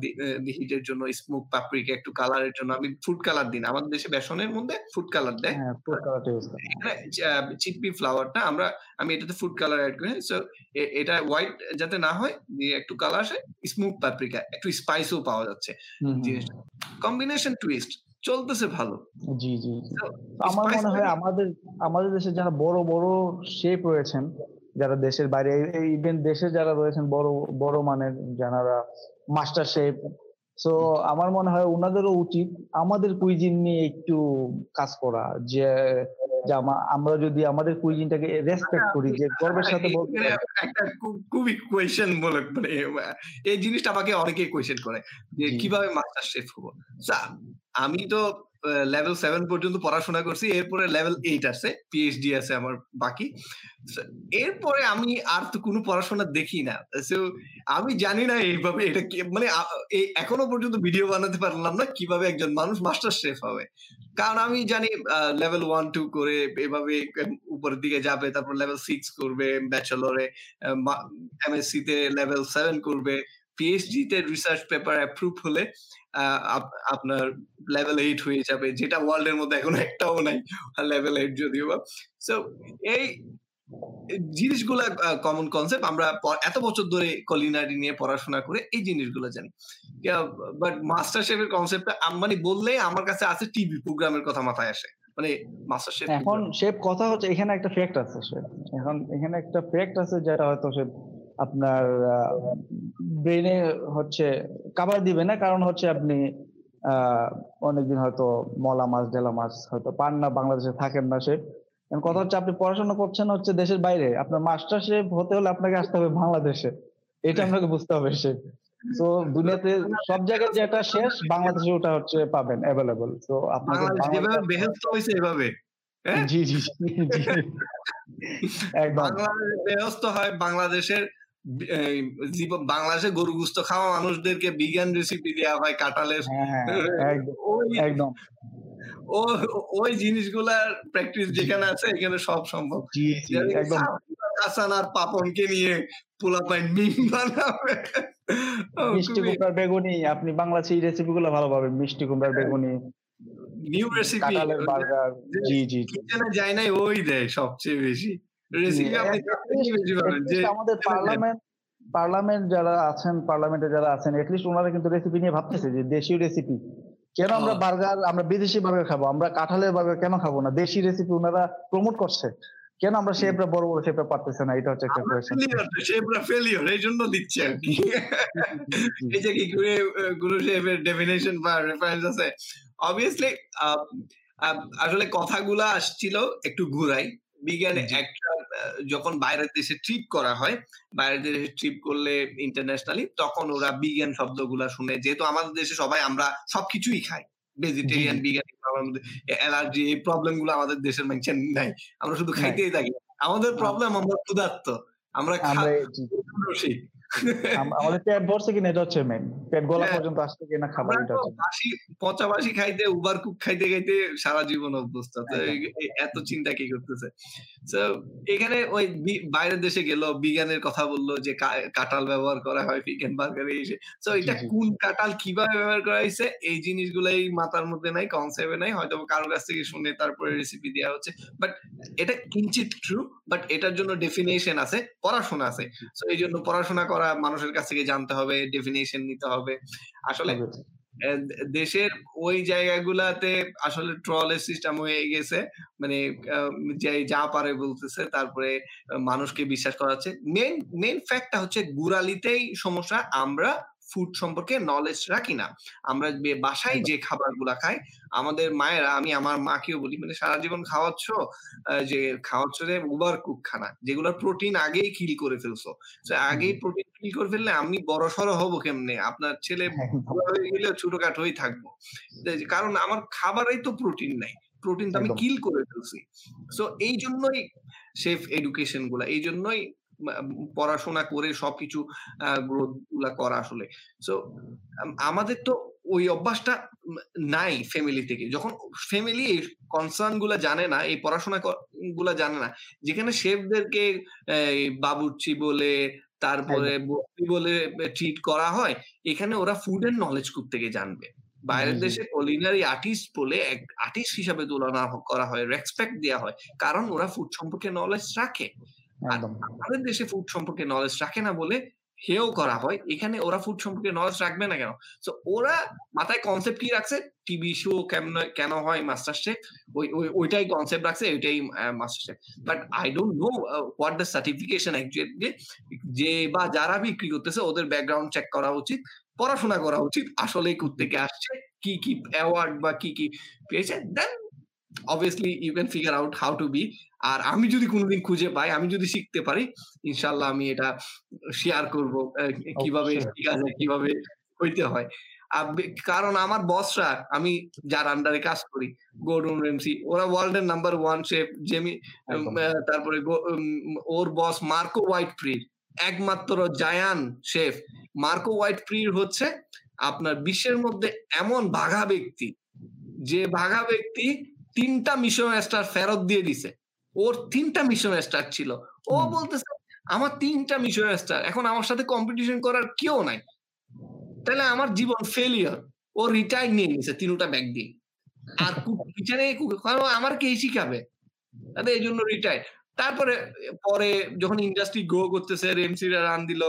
হিটের জন্য স্মোক পাপরিকা একটু কালারের জন্য আমি ফুড কালার দিই না। আমাদের দেশে বেসনের মধ্যে ফুড কালার দেয়। হ্যাঁ, ফুড কালারটা ইউজ করে। এখানে চা ফ্লাওয়ারটা আমরা আমি এটাতে ফুড কালার এড করি। সো এটা হোয়াইট যাতে না হয়, দিয়ে একটু কালার আসে, স্মোক পাপরিকা, একটু স্পাইসও পাওয়া যাচ্ছে। জিনিসটা। কম্বিনেশন টুইস্ট চলতেছে ভালো। জি, জি, আমার মনে হয় আমাদের আমাদের দেশে যারা বড়, বড় শেপ রয়েছেন, যারা দেশের বাইরে ইভেন দেশে যারা রয়েছেন বড়, বড় মানের যারা মাস্টার শেফ। সো আমার মনে হয় ওনাদেরও উচিত আমাদের কুইজিন নিয়ে একটু কাজ করা। যে আমরা যদি আমাদের কুইজিনটাকে রেসপেক্ট করি যে গর্বের সাথে বলতে একটা খুবই কোয়েশ্চেন বলে মানে এই জিনিসটা আমাকে অনেকেই কোয়েশ্চেন করে যে কীভাবে মাস্টার শেফ হব? সো আমি তো লেভেল 7 পর্যন্ত পড়াশোনা করছি। এরপরে লেভেল 8 আছে। পিএইচডি আছে আমার বাকি। এরপরে আমি আর তো কোনো পড়াশোনা দেখি না। আমি জানি না এইভাবে এটা মানে এখনও পর্যন্ত ভিডিও বানাতে পারলাম না কীভাবে একজন মানুষ মাস্টার শেফ হবে। কারণ আমি জানি লেভেল 1, 2 করে এভাবে উপরের দিকে যাবে। তারপর লেভেল সিক্স করবে ব্যাচেলরে, এমএসসি তে লেভেল সেভেন করবে। পিএইচডি তে রিসার্চ পেপার অ্যাপ্রুভ হলে আপনার লেভেল 8 হয়ে যাবে। যেটা ওয়ার্লড এর মধ্যে এখনও একটাও নাই। লেভেল 8 যদিও বা। সো এই জিনিসগুলা কমন কনসেপ্ট আমরা এত বছর ধরে কুলিনারি নিয়ে পড়াশোনা করে এই জিনিসগুলো জানি। বাট মাস্টার শেফের কনসেপ্টটা মানে বললেই আমার কাছে আছে টিভি প্রোগ্রামের কথা মাথায় আসে। মানে মাস্টার শেফ এখন। শেফ কথা হচ্ছে এখানে একটা ফ্যাক্ট আছে শেফ। এখন এখানে একটা ফ্যাক্ট আছে যেটা হয়তো শেফ আপনার আ ব্রেইনে হচ্ছে কাভার দিবে না। কারণ হচ্ছে আপনি অনেকদিন হয়তো মলা মাছ, ডেলা মাছ হয়তো পান না, বাংলাদেশে থাকেন না। এখন কথা হচ্ছে আপনি পড়াশোনা করছেন হচ্ছে দেশের বাইরে। আপনার মাস্টার শেফ হতে হলে আপনাকে আসতে হবে বাংলাদেশে। এটা আপনাকে বুঝতে হবে। সো দুনিয়াতে সব জায়গায় যেটা শেষ বাংলাদেশে ওটা হচ্ছে পাবেন এভেইলেবল। সো আপনাকে বেহেস্ত এভাবে। হ্যাঁ? জি, জি, জি। একদম। বাংলাদেশ বেহেস্ত হয় বাংলাদেশের বাংলাদেশে গরু গোশত খাওয়া মানুষদেরকে বিজ্ঞান রেসিপি দেওয়া হয় কাঁঠালের। হ্যাঁ, হ্যাঁ, একদম, ওই ও ওই জিনিসগুলার প্র্যাকটিস যেখানে আছে এখানে সব সম্ভব। একদম। হাসান আর পাপনকে নিয়ে পোলাপাইন মিম বানাবে। মিষ্টি কুমড়ার বেগুনি আপনি বাংলাদেশে এই রেসিপি গুলো ভালো পাবেন। মিষ্টি কুমড়ার বেগুনি, নিউ রেসিপি কাঁঠালের বার্গার। জি, জি, জি। কিচেনে যায় নাই ওই দেয় সবচেয়ে বেশি। আমাদের পার্লামেন্ট পার্লামেন্ট যারা আছেন, পার্লামেন্টে যারা আছেন এটলিস্ট উনারা কিন্তু রেসিপি নিয়ে ভাবতেছে যে দেশীয় রেসিপি। কেন আমরা বার্গার আমরা বিদেশি বার্গার খাব? আমরা কাঁঠালের বার্গার কেন খাব না? দেশি রেসিপি উনারা প্রমোট করছে। কেন আমরা শেফরা বড়, বড় শেফরা পারতেছে না? এটা হচ্ছে একটা কোয়েশ্চেন। ফেলিওর শেফরা ফেলিওর এইজন্য দিচ্ছে আরকি। জি, এই যে কি করে গুরু শেফের ডেফিনিশন বা রেফারেন্স আছে। অবভিয়াসলি আসলে কথাগুলা আসছিল একটু ঘুরাই। বিজ্ঞানে। একটা যখন বাইরের দেশে ট্রিপ করা হয়, বাইরের দেশে ট্রিপ করলে ইন্টারন্যাশনালি তখন ওরা বিজ্ঞান শব্দগুলা শুনে। যেহেতু আমাদের দেশে সবাই আমরা সবকিছুই খাই। ভেজিটেরিয়ান, বিজ্ঞান অ্যালার্জি এই প্রবলেমগুলো আমাদের দেশের মানুষের নাই। আমরা শুধু খাইতেই থাকি। আমাদের প্রবলেম আমরা ক্ষুধার্ত আমরা রসিক আমাদের পেট ভরছে কিনা এটা হচ্ছে মেন পেট গলা হ্যাঁ। পর্যন্ত আসছে কিনা খাবার এটা হচ্ছে পচা বাসি খাইতে উবার কুক খাইতে খাইতে সারা জীবন অভ্যস্ত। এই- এত চিন্তা কি করতেছে? তো এখানে ওই বাইরের দেশে গেল বিজ্ঞানের কথা বলল যে ব্যবহার করা হয় চিকেন বার্গারে এসে। তো এটা। কোন কাঁঠাল কীভাবে ব্যবহার করা হয়েছে এই জিনিসগুলাই মাথার মধ্যে নাই কনসেপ্টে নাই। হয়তো কারোর কাছ থেকে শুনে তারপরে রেসিপি দেওয়া হচ্ছে। বাট এটা কিঞ্চিত ট্রু বাট এটার জন্য ডেফিনেশন আছে পড়াশোনা আছে। তো এই জন্য পড়াশোনা করা মানুষের কাছ থেকে জানতে হবে ডেফিনেশন নিতে হবে। আসলে দেশের ওই জায়গাগুলাতে আসলে ট্রলের সিস্টেম হয়ে গেছে। মানে যা পারে বলতেছে তারপরে মানুষকে বিশ্বাস করাচ্ছে। মেন মেন ফ্যাক্টটা হচ্ছে গুড়ালিতেই সমস্যা আমরা ফুড সম্পর্কে নলেজ রাখি না। আমরা বাসায় যে খাবারগুলা খাই আমাদের মায়েরা আমি আমার মাকেও বলি মানে সারা জীবন খাওয়াচ্ছ যে খাওয়াচ্ছ যে উবার কুক খানা যেগুলোর প্রোটিন আগেই কিল করে ফেলছো। আগেই প্রোটিন কিল করে ফেললে আমি বড় সড়ো হব কেমনে? আপনার ছেলে হয়ে গেলে ছোটখাটো হয়ে থাকব কারণ আমার খাবারেই তো প্রোটিন নাই। প্রোটিন তো আমি কিল করে ফেলছি। সো এই জন্যই সেফ এডুকেশনগুলা এই জন্যই পড়াশোনা করে সবকিছু গুলা করা আসলে। সো আমাদের তো ওই অভ্যাসটা নাই ফ্যামিলি থেকে। যখন ফ্যামিলি কনসার্নগুলা জানে না এই পড়াশোনা গুলা জানে না যেখানে শেফদেরকে বাবুর্চি বলে তারপরে বলে ট্রিট করা হয় এখানে ওরা ফুড এর নলেজ থেকে জানবে। বাইরের। দেশে কুলিনারি আর্টিস্ট বলে এক আর্টিস্ট হিসাবে তুলনা করা হয় রেসপেক্ট দেওয়া হয় কারণ ওরা ফুড সম্পর্কে নলেজ রাখে। আমাদের দেশে ফুড সম্পর্কে নলেজ রাখে না বলে হেও করা হয়। এখানে ওরা ফুড সম্পর্কে নলেজ রাখবে না কেন? তো ওরা মাথায় কনসেপ্ট কি রাখছে? টিভি শো কেমন কেন হয় মাস্টার শেফ ওই ওই- ওইটাই কনসেপ্ট রাখছে ওইটাই MasterChef but I don't know what the certification actually যে বা যারা বিক্রি করতেছে ওদের ব্যাকগ্রাউন্ড চেক করা উচিত পড়াশোনা করা উচিত আসলে থেকে আসছে কি কি অ্যাওয়ার্ড বা কি কি পেয়েছে? Then obviously you can figure out how to be আর আমি যদি কোনোদিন খুঁজে পাই আমি যদি শিখতে পারি ইনশাল্লাহ আমি এটা শেয়ার করব কীভাবে কীভাবে হইতে হয়। কারণ আমার বসরা আমি যার আন্ডারে কাজ করি গৌরম রেমসি ওরা ওয়ার্ল্ডের নাম্বার ওয়ান শেফ জেমি তারপরে ওর বস মার্কো হোয়াইট ফ্রির একমাত্র জায়ান শেফ মার্কো হোয়াইট ফ্রির হচ্ছে আপনার বিশ্বের মধ্যে এমন বাঘা ব্যক্তি যে বাঘা ব্যক্তি তিনটা মিশন স্টার ফেরত দিয়ে দিছে। ওর তিনটা মিশন স্টার ছিল। ও বলতেছে আমার তিনটা মিশন স্টার এখন আমার সাথে কম্পিটিশন করার কেউ নাই। তাহলে আমার জীবন ফেলিয়ার ও রিটায়ার নিয়ে নিছে তিনটা ব্যাগ দিয়ে। আর পিছনে আমার কে শিখাবে? তাহলে এই জন্য রিটায়ার তারপরে পরে যখন ইন্ডাস্ট্রি গ্রো করতেছে রেমসি রান দিল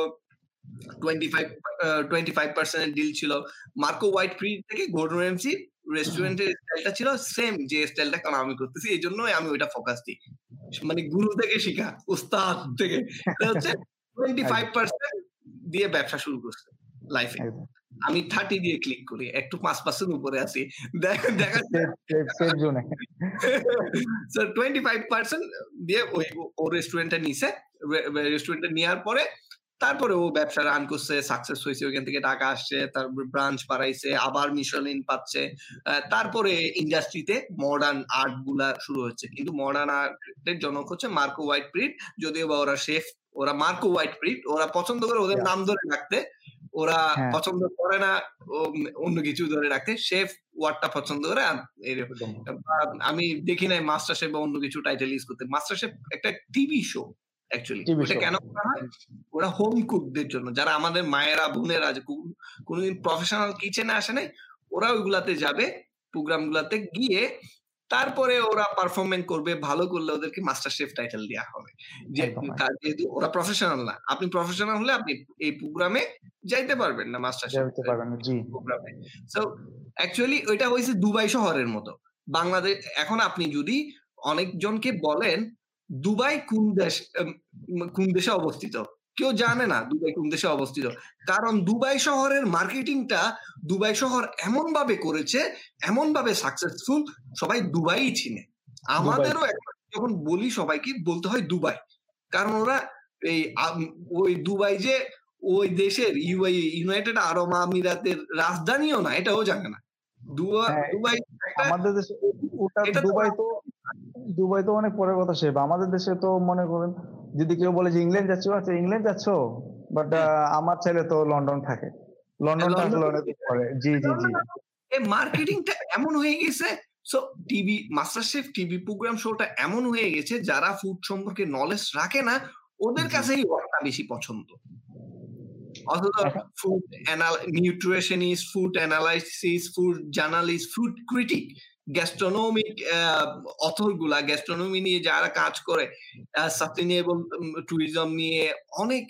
টোয়েন্টি ফাইভ টোয়েন্টি ফাইভ পার্সেন্টের ডিল ছিল। মার্কো হোয়াইট ফ্রি থেকে গোল্ডন রেমসি রেস্টুরেন্টের স্টাইলটা ছিল সেম যে স্টাইলটা কারণ আমি করতেছি এই জন্য আমি ওইটা ফোকাস দিই। মানে গুরু থেকে শিখা উস্তাদ থেকে। হচ্ছে টোয়েন্টি ফাইভ পার্সেন্ট দিয়ে ব্যবসা শুরু করছে লাইফে আমি থার্টি দিয়ে ক্লিক করি একটু পাঁচ পার্সেন্ট উপরে আছি। দেখা টোয়েন্টি ফাইভ পার্সেন্ট দিয়ে ওই ও রেস্টুরেন্টটা নিছে। রেস্টুরেন্টটা নেওয়ার পরে তারপরে ও ব্যবসা রান করছে সাকসেস হয়েছে ওইখান থেকে টাকা আসছে তারপর ব্রাঞ্চ বাড়াইছে আবার মিশলিন পাচ্ছে। তারপরে ইন্ডাস্ট্রিতে মডার্ন আর্টগুলা শুরু হচ্ছে। কিন্তু মডার্ন আর্টের জনক হচ্ছে মার্কো হোয়াইট প্রিট যদিও বা ওরা শেফ ওরা মার্কো হোয়াইট প্রিট ওরা পছন্দ করে ওদের নাম ধরে রাখতে ওরা হ্যাঁ। পছন্দ করে না ও- অন্য কিছু ধরে রাখতে শেফ ওয়ার্ডটা পছন্দ করে আমি দেখি নাই মাস্টার শেফ বা অন্য কিছু টাইটেল ইউজ করতে। মাস্টার শেফ একটা টিভি শো অ্যাকচুয়ালি ওটা কেন ওরা হোম কুকদের জন্য যারা আমাদের মায়েরা বোনেরা কোনোদিন প্রফেশনাল কিচেনে আসে নাই ওরা ওইগুলাতে যাবে প্রোগ্রাম গুলাতে গিয়ে তারপরে ওরা পারফরমেন্স করবে ভালো করলে ওদেরকে মাস্টার শেফ টাইটেল দেওয়া হবে। যে। তার যেহেতু ওরা প্রফেশনাল না আপনি প্রফেশনাল হলে আপনি এই প্রোগ্রামে যাইতে পারবেন না মাস্টার শেফ না, প্রোগ্রামে সো অ্যাকচুয়ালি ওইটা হয়েছে দুবাই শহরের মতো। বাংলাদেশ এখন আপনি যদি অনেকজনকে বলেন দুবাই কোন দেশ কোন দেশে অবস্থিত? কেউ জানে না দুবাই কোন দেশে অবস্থিত। কারণ দুবাই শহরের মার্কেটিংটা দুবাই শহর এমন ভাবে করেছে এমন ভাবে সাকসেসফুল সবাই দুবাই চিনে। আমাদেরও যখন বলি সবাইকে বলতে হয় দুবাই। কারণ ওরা এই ওই দুবাই যে ওই দেশের ইউআই ইউনাইটেড আরব আমিরাতের রাজধানীও না এটাও জানে না। হ্যাঁ, দুবাই আমাদের দেশে ওটা দুবাই তো দুবাই তো অনেক পরের কথা শেফ। আমাদের দেশে তো মনে করেন যদি কেউ বলে যে ইংল্যান্ড যাচ্ছ, আচ্ছা ইংল্যান্ড যাচ্ছ? বাট হ্যাঁ। আমার ছেলে তো লন্ডন থাকে। লন্ডন থাকলে অনেক পরে। জি, জি, জি। এই মার্কেটিংটা এমন হয়ে গেছে so TV master chef TV program শোটা এমন হয়ে গেছে যারা ফুড সম্পর্কে নলেজ রাখে না ওদের কাছেই ওটা বেশি পছন্দ। অথচ food anal nutritionist, food analysis, food journalist, food critic, gastronomic uh অথরগুলা gastronomy নিয়ে যারা কাজ করে সাস্টেইনেবল উম নিয়ে অনেক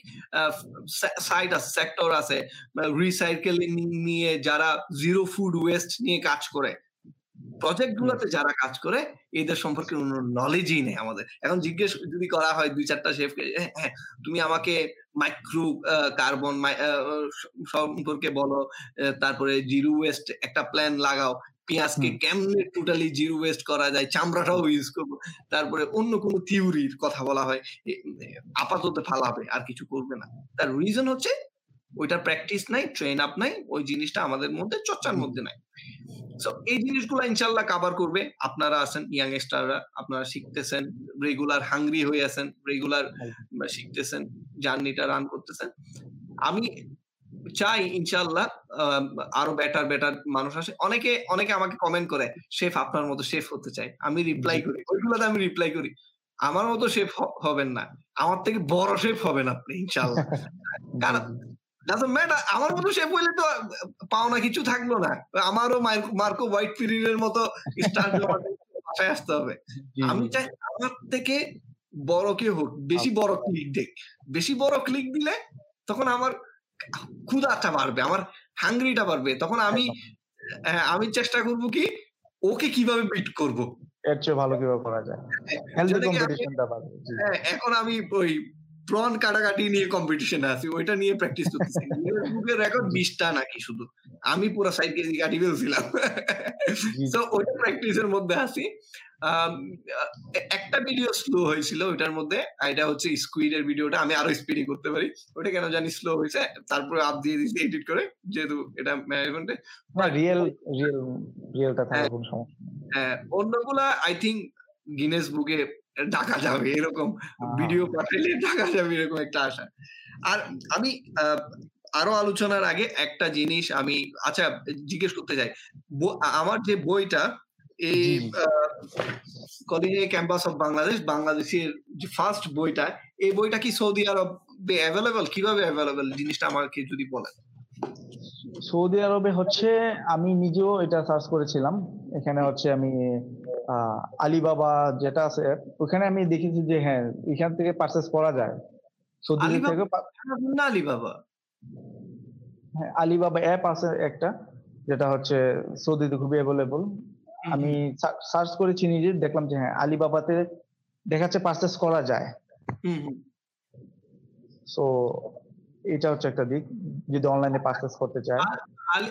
সাইট আছে, সেক্টর আছে। রিসাইকেলিং নিয়ে যারা জিরো ফুড ওয়েস্ট নিয়ে কাজ করে। প্রজেক্ট। গুলাতে যারা কাজ করে এদের সম্পর্কে কোনো নলেজই নেই আমাদের। এখন জিজ্ঞেস যদি করা হয় ২-৪ টা শেফকে হ্যাঁ, হ্যাঁ, তুমি আমাকে মাইক্রো কার্বন সম্পর্কে বলো। তারপরে জিরো ওয়েস্ট একটা প্ল্যান লাগাও। পেঁয়াজকে কেমনে টোটালি জিরো ওয়েস্ট করা যায়, চামড়াটাও ইউজ করব। তারপরে অন্য কোন থিওরির কথা বলা হয়। আপাতত ফালাবে আর কিছু করবে না। তার রিজন হচ্ছে ওইটার প্র্যাকটিস নাই, ট্রেন আপ নাই। ওই জিনিসটা আমাদের মধ্যে চর্চার মধ্যে নাই। সো এই জিনিসগুলা ইনশাল্লাহ কভার করবে। আপনারা আছেন ইয়াংস্টাররা, আপনারা শিখতেছেন, রেগুলার হাংরি হয়ে আছেন, রেগুলার শিখতেছেন, জার্নিটা রান করতেছেন। আমি চাই ইনশাল্লাহ আরও বেটার, বেটার মানুষ আসে। অনেকে, অনেকে আমাকে কমেন্ট করে, "শেফ আপনার মতো শেফ হতে চাই।" আমি রিপ্লাই করি। ওইগুলাতে আমি রিপ্লাই করি। আমার মতো শেফ হবেন না। আমার থেকে বড় শেফ হবেন আপনি ইনশাআল্লাহ। জি, কারণ আমার মতো শেফ হইলে তো পাওনা কিছু থাকল না। আমারও মার মার্কো হোয়াইট ফিরিনের মতো স্টার বাসায় আসতে হবে। আমি চাই আমার থেকে বড় কেউ হোক, বেশি বড় ক্লিক দেক। বেশি বড় ক্লিক দিলে তখন আমার ক্ষুধাটা বাড়বে। আমার হাঙ্গরিটা বাড়বে। তখন আমি হ্যাঁ, আমি চেষ্টা করব কি ওকে কীভাবে বিট করব। এর চেয়ে ভালো কীভাবে করা যায়? হ্যাঁ। হ্যাঁ, এখন আমি ওই প্রন কাটাকাটি নিয়ে কম্পিটিশন আছি। ওইটা নিয়ে প্র্যাকটিস করতেছি। রেকর্ড ২০ টা নাকি শুধু। আমি পুরা ৬০ কেজি কাটি ফেলছিলাম। জি। ওইটা প্র্যাকটিসের মধ্যে আছি। একটা ভিডিও স্লো হয়েছিল ওইটার মধ্যে। আর এটা হচ্ছে স্কুইড এর ভিডিওটা আমি আরও স্পিডি করতে পারি। ওইটা কেন জানি স্লো হয়েছে তারপরে আপ দিয়ে দিছি এডিট করে। যেহেতু এটা ম্যানেজমেন্টে। রিয়েল, রিয়েল, রিয়েলটা হ্যাঁ। সমস্যা হ্যাঁ, অন্যগুলা আই থিংক গিনেস বুকে ডাকা যাবে এরকম ভিডিও। পাঠাইলে ডাকা যাবে এরকম একটা আশা। আর আমি আরও আলোচনার আগে একটা জিনিস আমি আচ্ছা জিজ্ঞেস করতে চাই। আমার যে বইটা এই কলিজে ক্যাম্পাস অফ বাংলাদেশ, বাংলাদেশের যে ফার্স্ট বইটা, এই বইটা কি সৌদি আরবে এভেইলেবল? কীভাবে এভেইলেবল জিনিসটা আমাকে যদি বলেন? সৌদি আরবে হচ্ছে আমি নিজেও এটা সার্চ করেছিলাম। এখানে হচ্ছে আমি আলিবাবা যেটা আছে ওখানে আমি দেখেছি যে হ্যাঁ, এখান থেকে পারচেজ করা যায়। সৌদি থেকে আলিবাবা? হ্যাঁ, আলিবাবা অ্যাপ আছে একটা যেটা হচ্ছে সৌদিতে খুবই। হুম, আমি সার্চ করেছি নিজে দেখলাম যে হ্যাঁ, আলিবাবাতে দেখাচ্ছে পারচেজ করা যায়। সো এটা হচ্ছে একটা দিক। যদি অনলাইনে পারচেজ করতে চায়।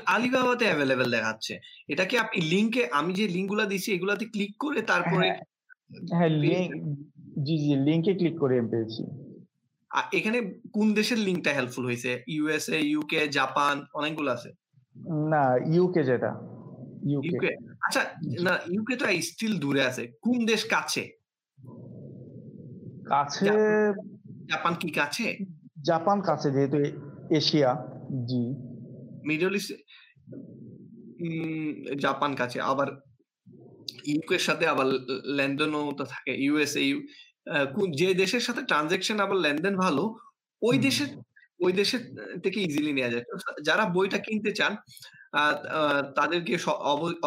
আলিবাবাতে এভেইলেবল দেখাচ্ছে। এটা কি আপনি লিংকে আমি যে লিংকগুলা দিছি এগুলাতে ক্লিক করে তারপরে হ্যাঁ, হ্যাঁ, লিংক জি, জি, লিংকে ক্লিক করে আমি পেয়েছি। এখানে কোন দেশের লিংকটা হেল্পফুল হইছে? ইউএসএ, ইউকে, জাপান অনেকগুলো আছে। না, ইউকে যেটা। ইউকে। আচ্ছা না ইউকে তো স্টিল দূরে আছে। কোন দেশ কাছে? কাছে জাপান কি কাছে? জাপান কাছে যেহেতু এশিয়া। জি। মিডল ইস্ট জাপান কাছে। আবার ইউকের সাথে আবার লেনদেনও তো থাকে। ইউএসএ যে দেশের সাথে ট্রান্সেকশন আবার লেনদেন ভালো, ওই দেশের ওই দেশের থেকে ইজিলি নেওয়া যায়। যারা বইটা কিনতে চান তাদেরকে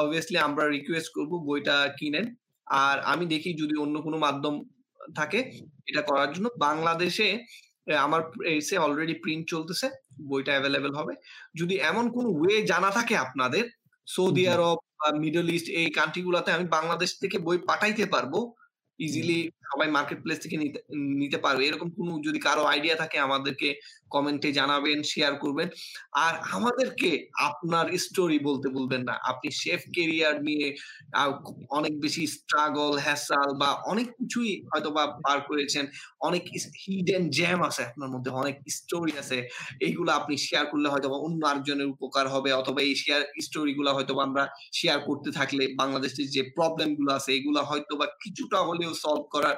অবভিয়াসলি আমরা রিকোয়েস্ট করব বইটা কিনেন। আর আমি দেখি যদি অন্য কোনো মাধ্যম থাকে এটা করার জন্য। বাংলাদেশে আমার এসে অলরেডি প্রিন্ট চলতেছে। বইটা অ্যাভেলেবেল হবে। যদি এমন কোন ওয়ে জানা থাকে আপনাদের সৌদি আরব বা মিডল ইস্ট এই কান্ট্রি গুলাতে আমি বাংলাদেশ থেকে বই পাঠাইতে পারব। ইজিলি সবাই মার্কেট প্লেস থেকে নিতে পারবে। এরকম কোনো যদি কারও আইডিয়া থাকে আমাদেরকে কমেন্টে জানাবেন, শেয়ার করবেন। আর আমাদেরকে আপনার স্টোরি বলতে বলবেন না। আপনি শেফ কেরিয়ার নিয়ে অনেক বেশি স্ট্রাগল, হ্যাসেল বা অনেক কিছুই হয়তো বা পার করেছেন। অনেক হিডেন জ্যাম আছে আপনার মধ্যে, অনেক স্টোরি আছে। এইগুলা আপনি শেয়ার করলে হয়তোবা অন্য আরেকজনের উপকার হবে অথবা এই শেয়ার স্টোরি গুলা হয়তোবা আমরা শেয়ার করতে থাকলে বাংলাদেশের যে প্রবলেমগুলো আছে হয়তো বা কিছুটা হলেও সলভ করার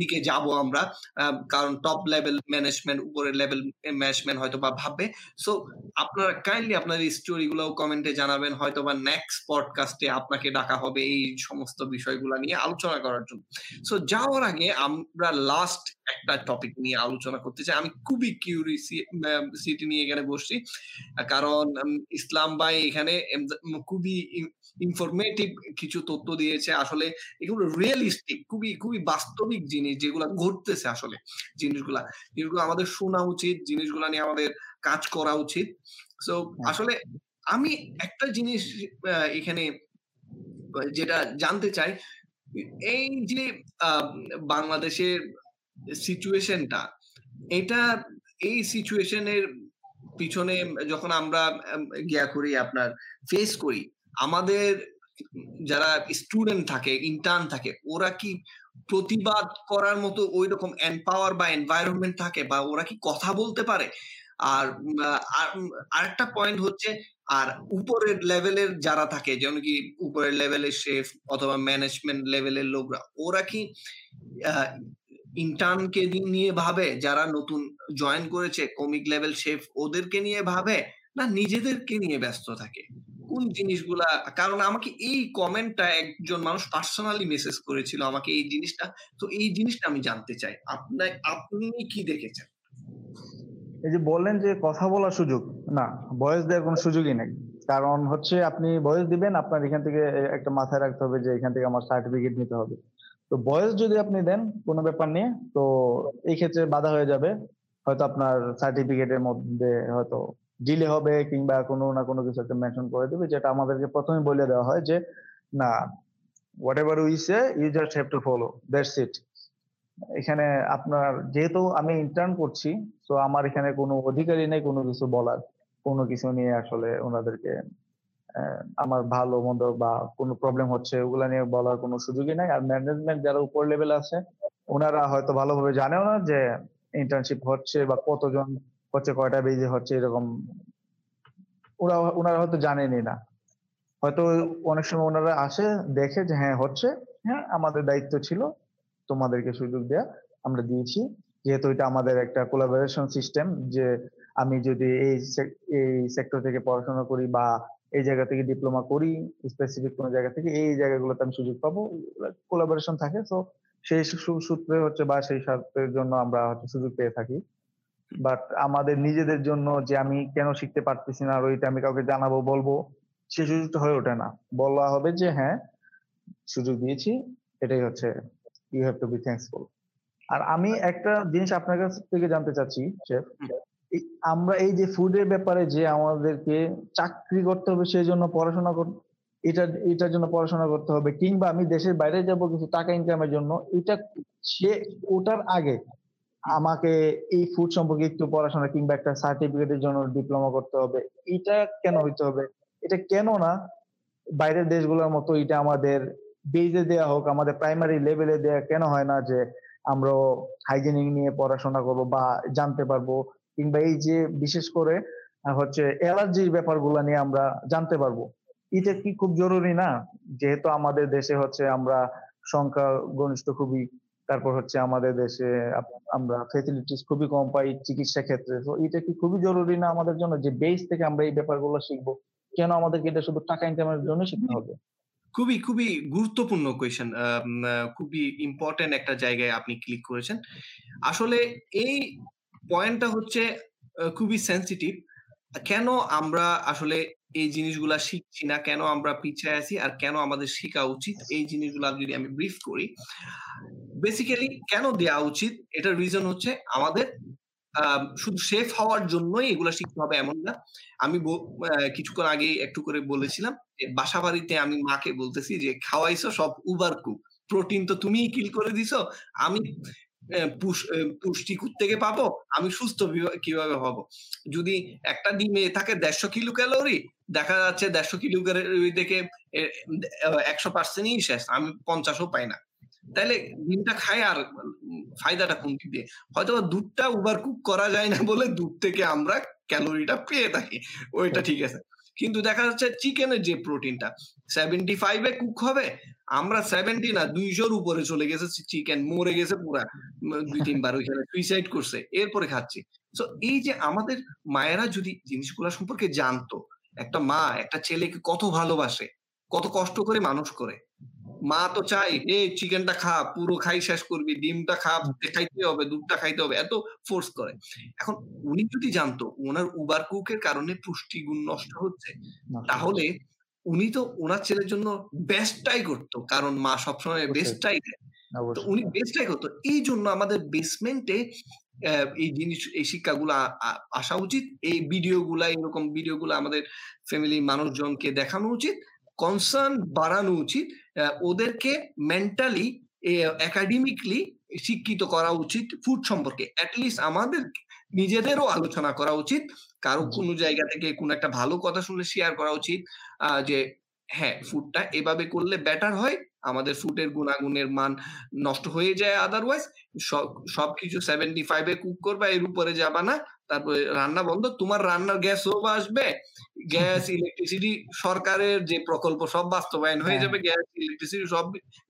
দিকে যাব আমরা। কারণ টপ লেভেল ম্যানেজমেন্ট, উপরের লেভেল ম্যানেজমেন্ট হয়তো বা ভাববে। সো আপনারা কাইন্ডলি আপনার এই স্টোরি গুলাও কমেন্টে জানাবেন। হয়তোবা নেক্সট পডকাস্টে আপনাকে ডাকা হবে এই সমস্ত বিষয়গুলো নিয়ে আলোচনা করার জন্য। সো যাওয়ার আগে আমরা লাস্ট একটা টপিক নিয়ে আলোচনা করতে চাই। আমি খুবই কিউরিসি ম্যা সিটি নিয়ে এখানে বসছি। কারণ ইসলাম ভাই এখানে খুবই ইন ইনফরমেটিভ কিছু তথ্য দিয়েছে। আসলে এগুলো রিয়েলিস্টিক খুবই, খুবই বাস্তবিক জিনিস যেগুলা ঘটতেছে আসলে জিনিসগুলা। যেগুলো আমাদের শোনা উচিত, জিনিসগুলা নিয়ে আমাদের কাজ করা উচিত। সো আসলে আমি একটা জিনিস এখানে যেটা জানতে চাই, এই যে বাংলাদেশের সিচুয়েশনটা, এটা এই সিচুয়েশনের পিছনে যখন আমরা গিয়া করি আপনার ফেস করি, আমাদের যারা স্টুডেন্ট থাকে, ইন্টার্ন থাকে, ওরা কি প্রতিবাদ করার মতো ঐরকম এম্পাওয়ার বা এনভায়রনমেন্ট থাকে বা ওরা কি কথা বলতে পারে? আর আর আরেকটা পয়েন্ট হচ্ছে আর উপরের লেভেলের যারা থাকে যেমন কি উপরের লেভেলের শেফ অথবা ম্যানেজমেন্ট লেভেলের লোকরা, ওরা কি আ ইন্টার্ন নিয়ে ভাবে যারা নতুন জয়েন করেছে কমিক লেভেল শেফ ওদেরকে নিয়ে ভাবে? না নিজেদেরকে নিয়ে ব্যস্ত থাকে? কোন জিনিসগুলা কারণ আমাকে এই কমেন্টটা একজন মানুষ পার্সোনালি মেসেজ করেছিল আমাকে এই জিনিসটা। তো এই জিনিসটা আমি জানতে চাই। আপনা আপনি কি দেখেছেন? এই যে বললেন যে কথা বলার সুযোগ, না বয়স দেওয়ার কোনো সুযোগই নেই কারণ হচ্ছে আপনি বয়স দিবেন আপনার এখান থেকে একটা মাথায় রাখতে হবে যে এখান থেকে আমার সার্টিফিকেট নিতে হবে। তো বয়স যদি আপনি দেন কোনো ব্যাপার নিয়ে তো এই ক্ষেত্রে বাধা হয়ে যাবে। হয়তো আপনার সার্টিফিকেটের মধ্যে হয়তো ডিলে হবে কিংবা কোনো না কোনো কিছু একটা মেনশন করে দিবে যেটা আমাদেরকে প্রথমে বলে দেওয়া হয় যে, না whatever we say you just have to follow that's it এখানে আপনার যেহেতু আমি ইন্টার্ন করছি, তো আমার এখানে কোনো অধিকারই নেই কোনো কিছু বলার। কোনো কিছু নিয়ে আসলে ওনাদেরকে আমার ভালো-মন্দ বা কোনো প্রবলেম হচ্ছে ওগুলা নিয়ে বলার কোনো সুযোগই নাই। আর ম্যানেজমেন্ট যারা উপর লেভেলে আছে, ওনারা হয়তো ভালোভাবে জানেও না যে ইন্টার্নশিপ হচ্ছে বা কতজন হচ্ছে, কয়টা বেজে হচ্ছে এরকম ওরা ওনারা হয়তো জানেনই না। হয়তো অনেক সময় ওনারা আসে দেখে যে হ্যাঁ হচ্ছে, হ্যাঁ আমাদের দায়িত্ব ছিল তোমাদেরকে সুযোগ দেয়া। আমরা দিয়েছি। যেহেতু এটা আমাদের একটা কোলাবোরেশন সিস্টেম যে আমি যদি এই এই সেক্টর থেকে পড়াশোনা করি বা এই জায়গা থেকে ডিপ্লোমা করি, স্পেসিফিক কোনো জায়গা থেকে এই জায়গাগুলোতে আমি সুযোগ পাবো। কোলাবোরেশন থাকে। তো সেই সূত্রে হচ্ছে বা সেই স্বার্থের জন্য আমরা হচ্ছে সুযোগ পেয়ে থাকি। বাট আমাদের নিজেদের জন্য যে আমি কেন শিখতে পারতেছি না আর ওইটা আমি কাউকে জানাব, বলব, সে সুযোগটা হয়ে ওঠে না। বলা হবে যে হ্যাঁ, সুযোগ দিয়েছি। এটাই হচ্ছে you have to be thankful. আর আমি একটা জিনিস আপনার কাছ থেকে জানতে চাচ্ছি শেফ, আমরা এই যে ফুডের ব্যাপারে যে আমাদেরকে চাকরি করতে হবে সেজন্য পড়াশোনা কর এটা এটার জন্য পড়াশোনা করতে হবে কিংবা আমি দেশের বাইরে যাব কিছু টাকা ইনকামের জন্য, এটা সে ওটার আগে আমাকে এই ফুড সম্পর্কে একটু পড়াশোনা কিংবা একটা সার্টিফিকেটের জন্য ডিপ্লোমা করতে হবে। এটা কেন হইতে হবে? এটা কেন না বাইরের দেশগুলোর মতো এটা আমাদের বেইজে দেয়া হোক, আমাদের প্রাইমারি লেভেলে দেয়া কেন হয় না যে আমরা হাইজেনিক নিয়ে পড়াশোনা করব বা জানতে পারব কিংবা এই যে বিশেষ করে হচ্ছে অ্যালার্জির ব্যাপারগুলা নিয়ে আমরা জানতে পারব। এটা কি খুব জরুরি না? যেহেতু আমাদের দেশে হচ্ছে আমরা সংখ্যা গনিষ্ঠ খুবই। তারপর হচ্ছে আমাদের দেশে আমরা ফেসিলিটিস খুবই কম পাই চিকিৎসা ক্ষেত্রে। তো এটা কি খুবই জরুরি না আমাদের জন্য যে বেস থেকে আমরা এই ব্যাপারগুলো শিখব? কেন আমাদেরকে এটা শুধু টাকা ইনকামের জন্য শিখতে হবে? খুবই, খুবই গুরুত্বপূর্ণ কোয়েশ্চেন। আম খুবই ইম্পর্টেন্ট একটা জায়গায় আপনি ক্লিক করেছেন। আসলে এই পয়েন্টটা হচ্ছে খুবই সেনসিটিভ। কেন আমরা আসলে এই জিনিসগুলা শিখছি না, কেন আমরা পিছায় আছি আর কেন আমাদের শেখা উচিত এই জিনিসগুলা যদি আমি ব্রিফ করি। বেসিক্যালি কেন দেয়া উচিত? এটার রিজন হচ্ছে আমাদের শুধু শেফ হওয়ার জন্যই এগুলা শিখতে হবে এমন না। আমি কিছুক্ষণ আগেই একটু করে বলেছিলাম বাসা বাসাবাড়িতে আমি মাকে বলতেছি যে, "খাওয়াইছো সব উবার কুক। প্রোটিন তো তুমিই কিল করে দিছো আমি পুষ্টি থেকে পাবো, আমি সুস্থ কীভাবে হব? যদি একটা ডিমে থাকে দেড়শো কিলো ক্যালোরি দেখা যাচ্ছে দেড়শো কিলো ক্যালোরি থেকে একশো পার্সেন্টই শেষ, আমি পঞ্চাশও পাই না। তাহলে ডিমটা খায় আর ফায়দাটা কোন দিয়ে? হয়তো দুধটা উবার কুক করা যায় না বলে দুধ থেকে আমরা ক্যালোরিটা পেয়ে থাকি, ওইটা ঠিক আছে। কিন্তু দেখা যাচ্ছে চিকেনের যে প্রোটিনটা সেভেন্টি ফাইভে কুক হবে, আমরা সেভেন্টি না, দুইশোর উপরে চলে গেছে চিকেন মরে গেছে পুরা, দুই তিনবার ওইখানে সুইসাইড করছে, এরপরে খাচ্ছি। তো এই যে আমাদের মায়েরা যদি জিনিসগুলো সম্পর্কে জানতো, একটা মা, একটা ছেলেকে কত ভালোবাসে, কত কষ্ট করে মানুষ করে মা তো চাই এ চিকেনটা খা পুরো খাই শেষ করবি ডিমটা খা খাইতে হবে দুধটা খাইতে হবে। এত ফোর্স করে। এখন উনি যদি জানতো ওনার উবার কুকের কারণে পুষ্টিগুণ নষ্ট হচ্ছে তাহলে উনি তো ওনার ছেলের জন্য বেস্টটাই করতো কারণ মা সবসময় বেস্টটাই দেয়। তো উনি বেস্টটাই করতো। এই জন্য আমাদের বেসমেন্টে এই জিনিস এই শিক্ষাগুলো আসা উচিত। এই ভিডিওগুলা এরকম ভিডিওগুলো আমাদের ফ্যামিলি মানুষজনকে দেখানো উচিত। কনসার্ন বাড়ানো উচিত। ওদেরকে মেন্টালি একাডেমিকলি শিক্ষিত করা উচিত ফুড সম্পর্কে। অ্যাটলিস্ট আমাদের নিজেদেরও আলোচনা করা উচিত। কারও কোনো জায়গা থেকে কোনো একটা ভালো কথা শুনে শেয়ার করা উচিত যে হ্যাঁ ফুডটা এভাবে করলে বেটার হয় আমাদের ফুডের গুণাগুণের মান নষ্ট হয়ে যায় আদারওয়াইজ সবকিছু সেভেন্টি ফাইভে কুক করবা এর উপরে যাবা না। তারপরে রান্না বন্ধ তোমার রান্নার গ্যাস ও আসবে। গ্যাস ইলেকট্রিসিটি সরকারের যে প্রকল্প সব বাস্তবায়ন হয়ে হ্যাঁ। যাবে গ্যাস ইলেকট্রিসিটি সব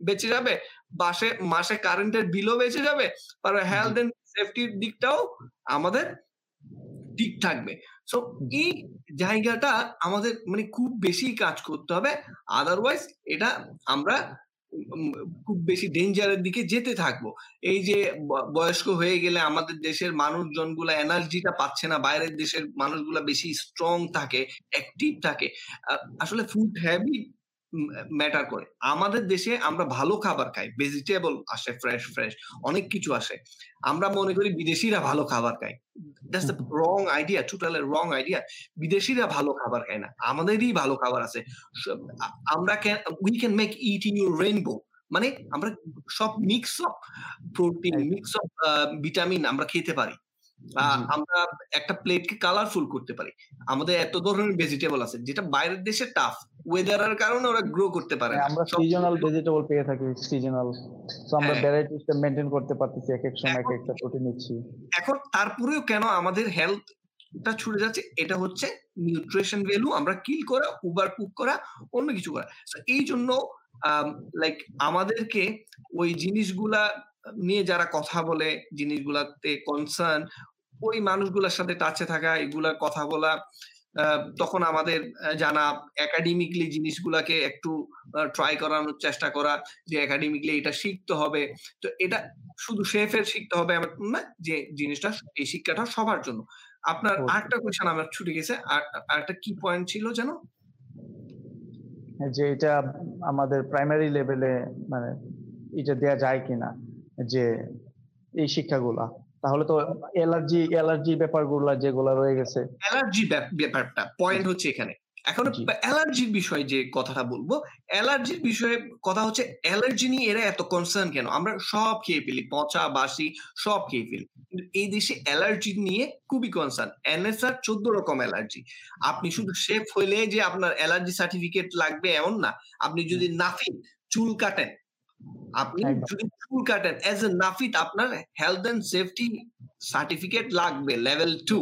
বেঁচে যাবে। বাসে মাসে কারেন্টের বিলও বেঁচে যাবে। আর হেলথ এন্ড সেফটির দিকটাও আমাদের ঠিক থাকবে। সো এই জায়গাটা আমাদের মানে খুব বেশি কাজ করতে হবে। আদারওয়াইজ এটা আমরা খুব বেশি ডেঞ্জারের দিকে যেতে থাকব। এই যে বয়স্ক হয়ে গেলে আমাদের দেশের মানুষজনগুলা এনার্জিটা পাচ্ছে না, বাইরের দেশের মানুষগুলা বেশি স্ট্রং থাকে অ্যাক্টিভ থাকে। আসলে ফুড হ্যাবিট ম্যাটার করে। আমাদের দেশে আমরা ভালো খাবার খাই। ভেজিটেবল আসে ফ্রেশ ফ্রেশ অনেক কিছু আসে। আমরা মনে করি বিদেশিরা ভালো খাবার খায়। That's the wrong idea total wrong idea বিদেশিরা ভালো খাবার খায় না। আমাদেরই ভালো খাবার আছে। আমরা can we can make it in your rainbow মানে আমরা সব mix of protein mix of vitamin আমরা খেতে পারি। আমরা একটা প্লেটকে কালারফুল করতে পারি। আমাদের এত ধরনের ভেজিটেবল আছে যেটা বাইরের দেশে টাফ ওয়েদারের কারণে ওরা গ্রো করতে পারে হ্যাঁ, আমরা সিজনাল ভেজিটেবল পেয়ে থাকি সিজনাল সো আমরা ভ্যারাইটিসটা মেইনটেইন করতে পারতেছি এক এক সময় এক একটা প্রোটিন নিচ্ছি। এখন তারপরেও কেন আমাদের হেলথ টা ছুটে যাচ্ছে? এটা হচ্ছে নিউট্রিশন ভ্যালু আমরা কিল করা উবার কুক করা অন্য কিছু করা। এই জন্য লাইক আমাদেরকে ওই জিনিসগুলা নিয়ে যারা কথা বলে জিনিসগুলাতে কনসার্ন ওই মানুষগুলোর সাথে টাচে থাকা এগুলা কথা বলা তখন আমাদের জানা একাডেমিকলি জিনিসগুলাকে একটু ট্রাই করানোর চেষ্টা করা যে একাডেমিকলি এটা শিখতে হবে। তো এটা শুধু শেফের শিখতে হবে না যে জিনিসটা এই শিক্ষাটা সবার জন্য। আপনার আরেকটা কোয়েশ্চেন আমার ছুটে গেছে আর আরেকটা কি পয়েন্ট ছিল যেন? যে এটা আমাদের প্রাইমারি লেভেলে মানে এটা দেয়া যায় কিনা যে এই শিক্ষাগুলা। তাহলে তো অ্যালার্জি অ্যালার্জি ব্যাপারগুলো যেগুলো রয়ে গেছে। অ্যালার্জি ব্যাপারটা পয়েন্ট হচ্ছে এখানে। এখন অ্যালার্জির বিষয়ে যে কথাটা বলব অ্যালার্জির বিষয়ে কথা হচ্ছে অ্যালার্জি নিয়ে এরা এত কনসার্ন কেন? আমরা সব খেয়ে ফেলি পচা বাসি সব খেয়ে ফেলি। কিন্তু এই দেশে অ্যালার্জি নিয়ে খুবই কনসার্ন এনএসআর চোদ্দ রকম অ্যালার্জি আপনি শুধু শেফ হইলে যে আপনার অ্যালার্জি সার্টিফিকেট লাগবে এমন না। আপনি যদি নাফিন চুল কাটেন আপনি যদি চুল কাটেন এজ এ নাফিত আপনার হেলথ এন্ড সেফটি সার্টিফিকেট লাগবে লেভেল টু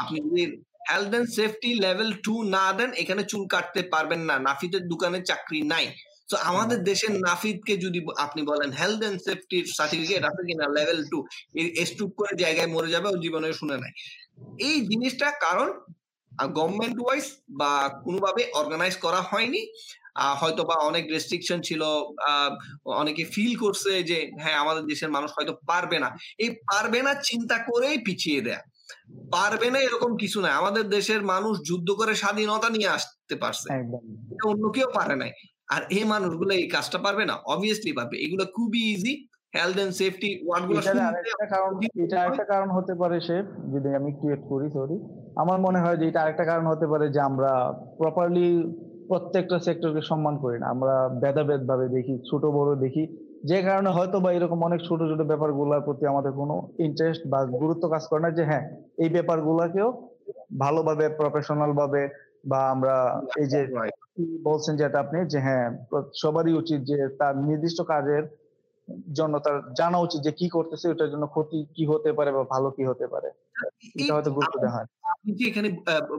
আপনি যদি health and safety level two না দেন এখানে চুল কাটতে পারবেন না নাফিতের দোকানে চাকরি নাই। তো আমাদের দেশের নাফিদকে যদি আপনি বলেন হেলথ এন্ড সেফটি সার্টিফিকেট আছে কিনা লেভেল টু স্টুপ করে জায়গায় মরে যাবে ও জীবনে শুনে নাই এই জিনিসটা কারণ গভর্নমেন্ট ওয়াইজ বা কোনোভাবে অর্গানাইজ করা হয়নি। হয়তো বা অনেক রেস্ট্রিকশন ছিল অনেকে ফিল করছে যে হ্যাঁ আমাদের দেশের মানুষ হয়তো পারবে না। এই পারবে না চিন্তা করেই পিছিয়ে দেয়া। পারবে না এরকম কিছু নাই আমাদের দেশের মানুষ যুদ্ধ করে স্বাধীনতা নিয়ে আসতে পারছে। অন্য কেউ পারে নাই। আর এই মানুষগুলো এই কাজটা পারবে না অবভিয়াসলি পারবে। এগুলো খুবই ইজি হেলথ এন্ড সেফটি ওয়ার্ডগুলো এটা একটা কারণ হতে পারে শেফ যদি আমি ক্রিয়েট করি সরি আমার মনে হয় যে এটা আরেকটা কারণ হতে পারে যে আমরা প্রপারলি প্রত্যেকটা সেক্টরকে সম্মান করি না। আমরা ভেদাভেদ ভাবে দেখি ছোট বড় দেখি। যে কারণে হয়তো বা এরকম অনেক ছোট ছোট ব্যাপারগুলোর প্রতি আমাদের কোনো ইন্টারেস্ট বা গুরুত্ব কাজ করে না যে হ্যাঁ এই ব্যাপারগুলোকেও ভালোভাবে প্রফেশনাল ভাবে বা আমরা এই যে বলছেন যেটা আপনি যে হ্যাঁ সবারই উচিত যে তার নির্দিষ্ট কাজের জন্য তার জানা উচিত যে কি করতেছে ওটার জন্য ক্ষতি কি হতে পারে বা ভালো কি হতে পারে। এটা হয়তো গুরুত্ব দেওয়া হয়। আপনি যে এখানে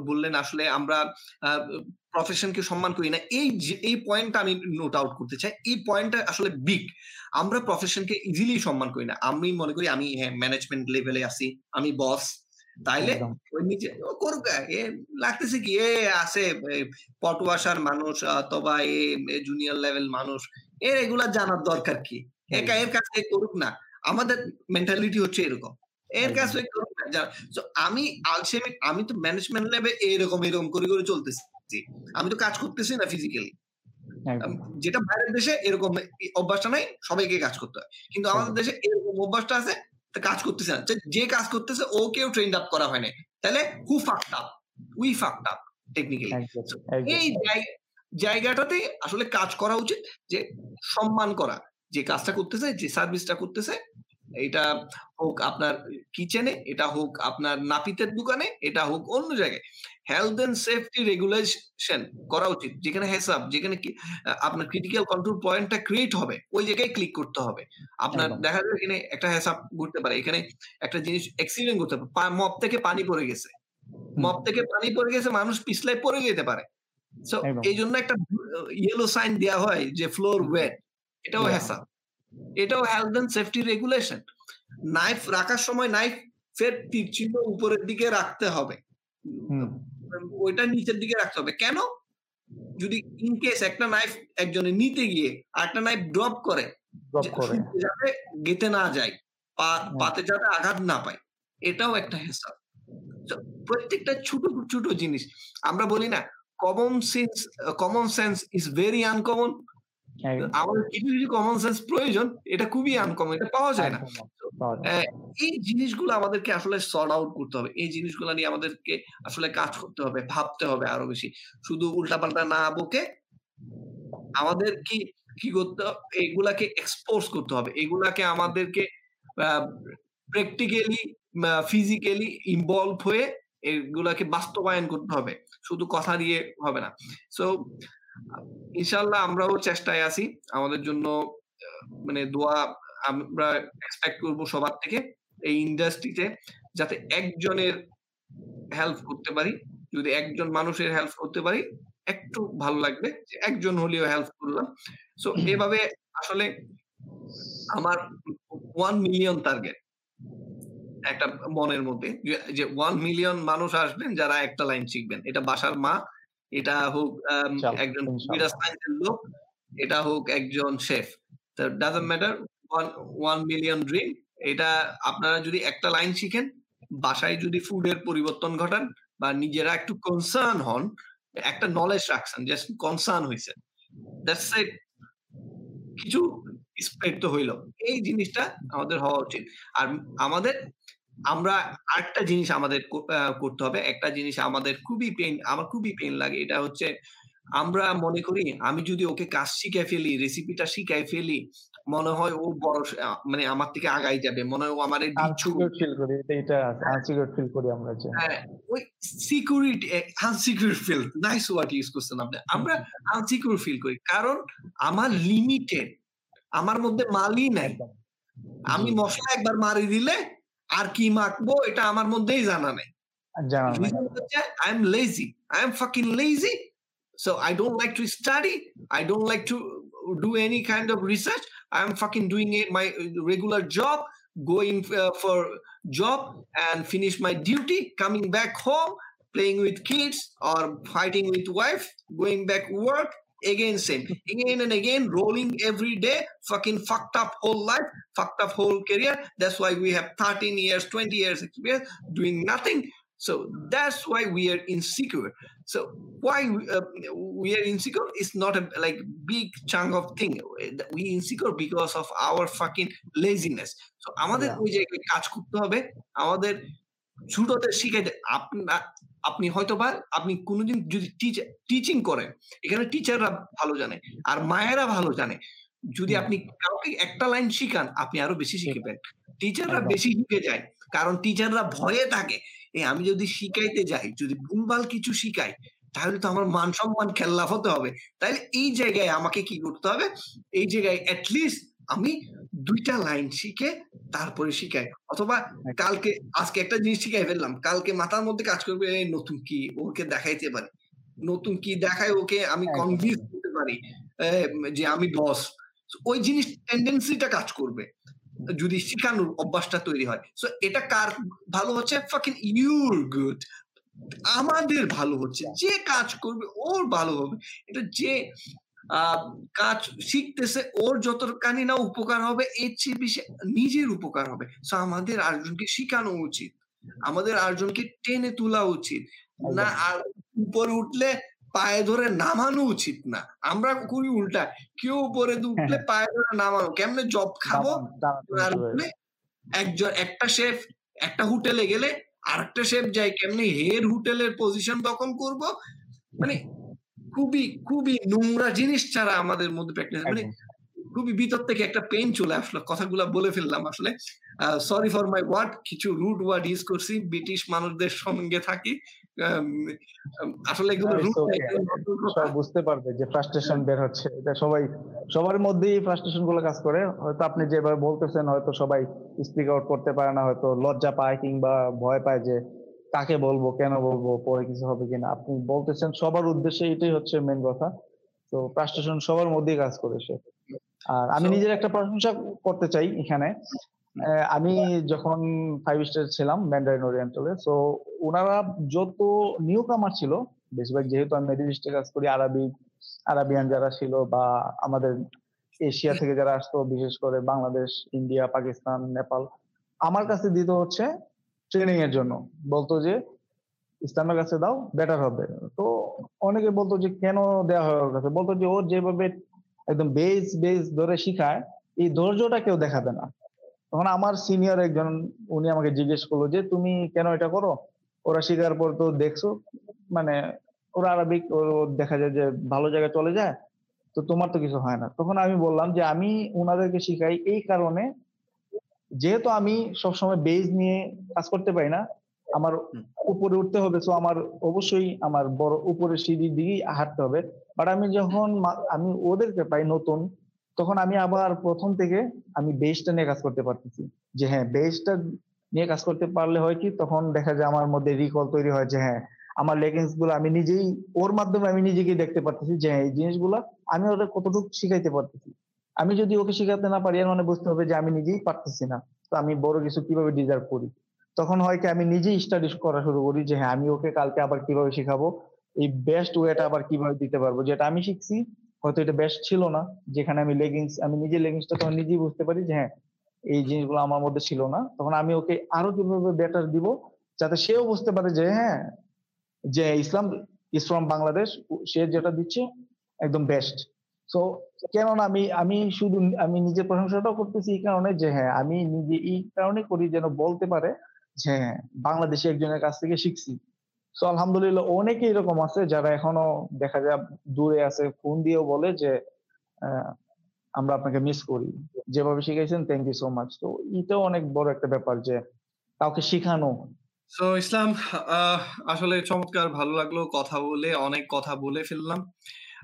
বললেন আসলে আমরা প্রফেশনকে সম্মান করি না এই এই পয়েন্টটা আমি নোট আউট করতে চাই। এই পয়েন্টটা আসলে বিগ আমরা প্রফেশনকে ইজিলি সম্মান করি না। আমি মনে করি আমি হ্যাঁ ম্যানেজমেন্ট লেভেলে আছি আমি বস তাইলে ওই নিজে করুক এ লাগতেছে কি? এ আছে পটুয়াশার মানুষ অথবা এ জুনিয়র লেভেল মানুষ। এর এগুলা জানার দরকার কি? একা এর কাছে করুক না। আমাদের মেন্টালিটি হচ্ছে এরকম। এর কাছে করুক না। আমি আলসেমিক আমি তো ম্যানেজমেন্ট লেভে এরকম এরকম করে করে চলতেছি। আমি তো কাজ করতেছি না ফিজিক্যালি যেটা বাইরের দেশে এরকম অভ্যাসটা নাই সবাইকে কাজ করতে হয়। কিন্তু আমাদের দেশে এরকম অভ্যাসটা আছে কাজ করতেছে না। যে কাজ করতেছে ও কেউ ট্রেন্ড আপ করা হয় নাই। তাহলে who fucked up we fucked up technically এই জায়গাটাতে আসলে কাজ করা উচিত যে সম্মান করা। যে কাজটা করতেছে যে সার্ভিসটা করতেছে এটা হোক আপনার কিচেনে এটা হোক আপনার নাপিতের দোকানে এটা হোক অন্য জায়গায়। হেলথ এন্ড সেফটি রেগুলেশন করা উচিত। যেখানে হেসাব যেখানে আপনার ক্রিটিক্যাল কন্ট্রোল পয়েন্টটা ক্রিয়েট হবে ওই জায়গায় ক্লিক করতে হবে। আপনার দেখা যায় এখানে একটা হেসাব ঘুরতে পারে। এখানে একটা জিনিস অ্যাক্সিডেন্ট করতে পারে। মপ থেকে পানি পড়ে গেছে। মপ থেকে পানি পড়ে গেছে মানুষ পিছলাই পড়ে যেতে পারে। সো এই জন্য একটা ইয়েলো সাইন দেওয়া হয় যে ফ্লোর ওয়েট এটাও হেসাব এটাও health and safety regulation knife রাখার সময় নাইফ ফের তীর চিহ্ন উপরের দিকে রাখতে হবে। ওইটা নিচের দিকে রাখতে হবে। কেন? যদি ইন কেস একটা নাইফ একজনে নিতে গিয়ে আরেকটা নাইফ ড্রপ করে যাতে গেতে না যায় পাতে যাতে আঘাত না পায় এটাও একটা হিসাব প্রত্যেকটা ছোট ছোট জিনিস আমরা বলি না common sense common sense is very uncommon আমাদের কিছু কিছু কমন সেন্স প্রয়োজন এটা খুবই আনকমন এটা পাওয়া যায় না। এই জিনিসগুলো আমাদেরকে আসলে সর্ট আউট করতে হবে। এই জিনিসগুলো নিয়ে আমাদেরকে আসলে কাজ করতে হবে ভাবতে হবে আরও বেশি। শুধু উল্টাপাল্টা না বকে আমাদের কি কি করতে এগুলাকে এক্সপোজ করতে হবে। এগুলাকে আমাদেরকে প্র্যাকটিক্যালি ফিজিক্যালি ইনভলভ হয়ে এগুলাকে বাস্তবায়ন করতে হবে। শুধু কথা দিয়ে হবে না। সো ইনশাল্লাহ আমরাও চেষ্টায় আছি। আমাদের জন্য মানে দোয়া আমরা এক্সপেক্ট করব সবার থেকে এই ইন্ডাস্ট্রিতে যাতে একজনের হেল্প করতে পারি। যদি একজন মানুষের হেল্প করতে পারি একটু ভালো লাগবে যে একজন হলেও হেল্প করলাম। সো এভাবে আসলে আমার ওয়ান মিলিয়ন টার্গেট একটা মনের মধ্যে। যে ওয়ান মিলিয়ন মানুষ আসবেন যারা একটা লাইন শিখবেন। এটা বাসার মা এটা হোক একজন কম্পিউটার সায়েন্সের লোক এটা হোক একজন chef doesn't matter one one million dream এটা আপনারা যদি একটা লাইন শিখেন বাসায় যদি ফুডের পরিবর্তন ঘটান বা নিজেরা একটু কনসার্ন হন একটা নলেজ রাখছেন জাস্ট কনসার্ন হয়েছে দ্যাটস ইট কিছু স্প্রেড তো হইল। এই জিনিসটা আমাদের হওয়া উচিত। আর আমাদের আমরা আরেকটা জিনিস আমাদের করতে হবে। একটা জিনিস আমাদের খুবই পেন আমার খুবই পেন লাগে। এটা হচ্ছে আমরা মনে করি আমি যদি ওকে কাজ শিখে ফেলি রেসিপিটা শিখাই ফেলি মনে হয় ও বড় মানে আমার থেকে আগাই যাবে। মনে হয় ও আমার হ্যাঁ security unsecure feel nice word use করছেন আপনি। আমরা আনসিকিউর ফিল করি কারণ আমার লিমিটেড আমার মধ্যে মালই নাই। আমি মশলা একবার মারি দিলে আর কি মাখবো এটা আমার মধ্যেই জানা নেই I am lazy I am fucking lazy So I don't like to study. I don't like to do any kind of research. I'm fucking doing it my regular job, going uh, for job and finish my duty, coming back home, playing with kids or fighting with wife, going back work, again same again and again rolling every day fucking fucked up whole life fucked up whole career that's why we have 13 years 20 years experience doing nothing so that's why we are insecure so why uh, we are insecure is not a like big chunk of thing we insecure because of our fucking laziness so আমাদের ওই জায়গায় কাজ করতে হবে আমাদের ছোটতে শিখাইতে আপনার আপনি হয়তো বা আপনি কোনোদিন যদি টিচিং করেন এখানে টিচাররা ভালো জানে আর মায়েরা ভালো জানে যদি আপনি কাউকে একটা লাইন শিখান, আপনি আরও বেশি শিখবেন। টিচাররা। বেশি শিখে যায়। কারণ টিচাররা ভয়ে থাকে। এই আমি যদি শিখাইতে যাই, যদি ভুলভাল কিছু শিখাই, তাহলে তো আমার মান-সম্মান খেল্লাফ হতে হবে। তাইলে এই জায়গায় আমাকে কি করতে হবে? এই জায়গায় এট লিস্ট আমি ২ টা লাইন শিখে তারপরে শিখাই। অথবা কালকে আজকে একটা জিনিস শিখাই ফেললাম। কালকে মাথার মধ্যে কাজ করবে নতুন কি? ওকে দেখাইতে পারি। নতুন কি দেখায় ওকে আমি। কনভিন্স করতে পারি যে আমি বস। ওই জিনিস টেনডেন্সি টা কাজ করবে। যদি শিখানোর অভ্যাসটা তৈরি হয়। সো এটা কার ভালো হচ্ছে? Fucking you're good. আমাদের ভালো হচ্ছে। যে কাজ করবে ওর ভালো হবে। এটা যে কাজ শিখতেছে ওর যতখানি না উপকার হবে এর চেয়ে বেশি নিজের উপকার হবে। সো আমাদের আরেকজনকে শিখানো উচিত। আমাদের আরেকজনকে টেনে তোলা উচিত। না আর উপরে উঠলে পায়ে ধরে নামানো উচিত না। আমরা করি উল্টা। কেউ উপরে উঠলে। পায়ে ধরে নামানো। কেমনে জব খাব? আর মানে একজন একটা শেফ একটা হোটেলে গেলে আরেকটা শেফ যায় কেমনে হেড হোটেলের পজিশন দখল করব। মানে খুবই, খুবই নোংরা জিনিস ছাড়া আমাদের মধ্যে প্র্যাকটিস মানে খুবই ভিতর থেকে একটা পেন চলে আসলো। কথাগুলা বলে ফেললাম আসলে। সরি ফর মাই ওয়ার্ড কিছু রুড ওয়ার্ড ইউস করছি। ব্রিটিশ মানুষদের সঙ্গে থাকি। আসলে এগুলো। সবাই বুঝতে পারবে যে ফ্রাস্ট্রেশন বের হচ্ছে। এটা সবাই সবার মধ্যেই ফ্রাস্ট্রেশনগুলো কাজ করে। হয়তো আপনি যেভাবে বলতেছেন হয়তো সবাই স্পিক আউট করতে পারে না। হয়তো লজ্জা পায় কিংবা ভয় পায় যে কাকে বলব, কেন বলব, পরে কিছু হবে কিনা। আপনি বলতেছেন সবার উদ্দেশ্যে এটাই হচ্ছে মেন কথা। তো ফ্রাস্ট্রেশন সবার মধ্যেই কাজ করে সে। আর আমি নিজের একটা প্রশংসা করতে চাই এখানে। আমি যখন ফাইভ স্টার ছিলাম ম্যান্ডারিন ওরিয়েন্টালে। তো ওনারা যত নিউ কামার ছিল, বেশিরভাগ যেহেতু আমি মিডল ইস্টে কাজ করি আরাবিক, আরাবিয়ান যারা ছিল বা আমাদের এশিয়া থেকে যারা আসতো বিশেষ করে বাংলাদেশ, ইন্ডিয়া, পাকিস্তান, নেপাল। আমার কাছে দিত হচ্ছে ট্রেনিং এর জন্য। বলতো যে ইসলামের কাছে দাও বেটার হবে। তো অনেকে বলতো যে কেন দেয়া হয় ওর কাছে? বলত যে ও যেভাবে একদম বেস, বেস ধরে শিখায় এই ধৈর্যটা কেউ দেখাবে না। তখন আমার সিনিয়র একজন উনি আমাকে জিজ্ঞেস করল যে, "তুমি কেন এটা করো? ওরা শিখার পর তো দেখছ মানে ওরা আরবিক দেখা যায় যে ভালো জায়গায় চলে যায়। তো তোমার তো কিছু হয় না।" তখন আমি বললাম যে, "আমি উনাদেরকে শিখাই এই কারণে যেহেতু আমি সবসময় বেজ নিয়ে কাজ করতে পারি না। আমার উপরে উঠতে হবে। তো আমার অবশ্যই আমার বড় উপরে সিঁড়ির দিকেই হাঁটতে হবে। বাট আমি যখন আমি ওদেরকে পাই নতুন, তখন আমি আবার প্রথম থেকে আমি বেসটা নিয়ে কাজ করতে পারতেছি। যে হ্যাঁ, বেসটা নিয়ে কাজ করতে পারলে হয় কি তখন দেখা যায় আমার মধ্যে রিকল তৈরি হয় যে হ্যাঁ, আমার লেগিংসগুলো আমি নিজেই ওর মাধ্যমে আমি নিজেকে দেখতে পারতেছি যে হ্যাঁ, এই জিনিসগুলা আমি ওদের কতটুকু শিখাইতে পারতেছি। আমি যদি ওকে শিখাতে না পারি এর মানে বুঝতে হবে যে আমি নিজেই পারতেছি না। তো আমি বড় কিছু কীভাবে ডিজার্ভ করি। তখন হয় কি আমি নিজেই স্টাডি করা শুরু করি যে হ্যাঁ, আমি ওকে কালকে আবার কীভাবে শিখাবো। এই বেস্ট ওয়েটা আবার কীভাবে দিতে পারব। যেটা আমি শিখছি হয়তো এটা বেস্ট ছিল না। যেখানে আমি লেগিংস আমি নিজের লেগিংসটা তখন নিজেই বুঝতে পারি যে হ্যাঁ, এই জিনিসগুলো আমার মধ্যে ছিল না। তখন আমি ওকে আরও কীভাবে বেটার দিব যাতে সেও বুঝতে পারে যে হ্যাঁ, যে ইসলাম ইসলাম বাংলাদেশ সে যেটা দিচ্ছে একদম বেস্ট। সো কেননা আমি আমি শুধু আমি নিজের প্রশংসাটাও করতেছি এই কারণে যে হ্যাঁ, আমি নিজে এই কারণে করি যেন বলতে পারে যে হ্যাঁ, বাংলাদেশী একজনের কাছ থেকে শিখছি। সো আলহামদুলিল্লাহ অনেকেই এরকম আছে যারা এখনও দেখা যায় দূরে আছে ফোন দিয়েও বলে যে আমরা আপনাকে মিস করি। যেভাবে শিখাইছেন থ্যাংক ইউ সো মাচ। তো এটাও অনেক বড় একটা ব্যাপার যে কাউকে শিখানো। সো ইসলাম আসলে চমৎকার ভালো লাগল কথা বলে। অনেক কথা বলে ফেললাম।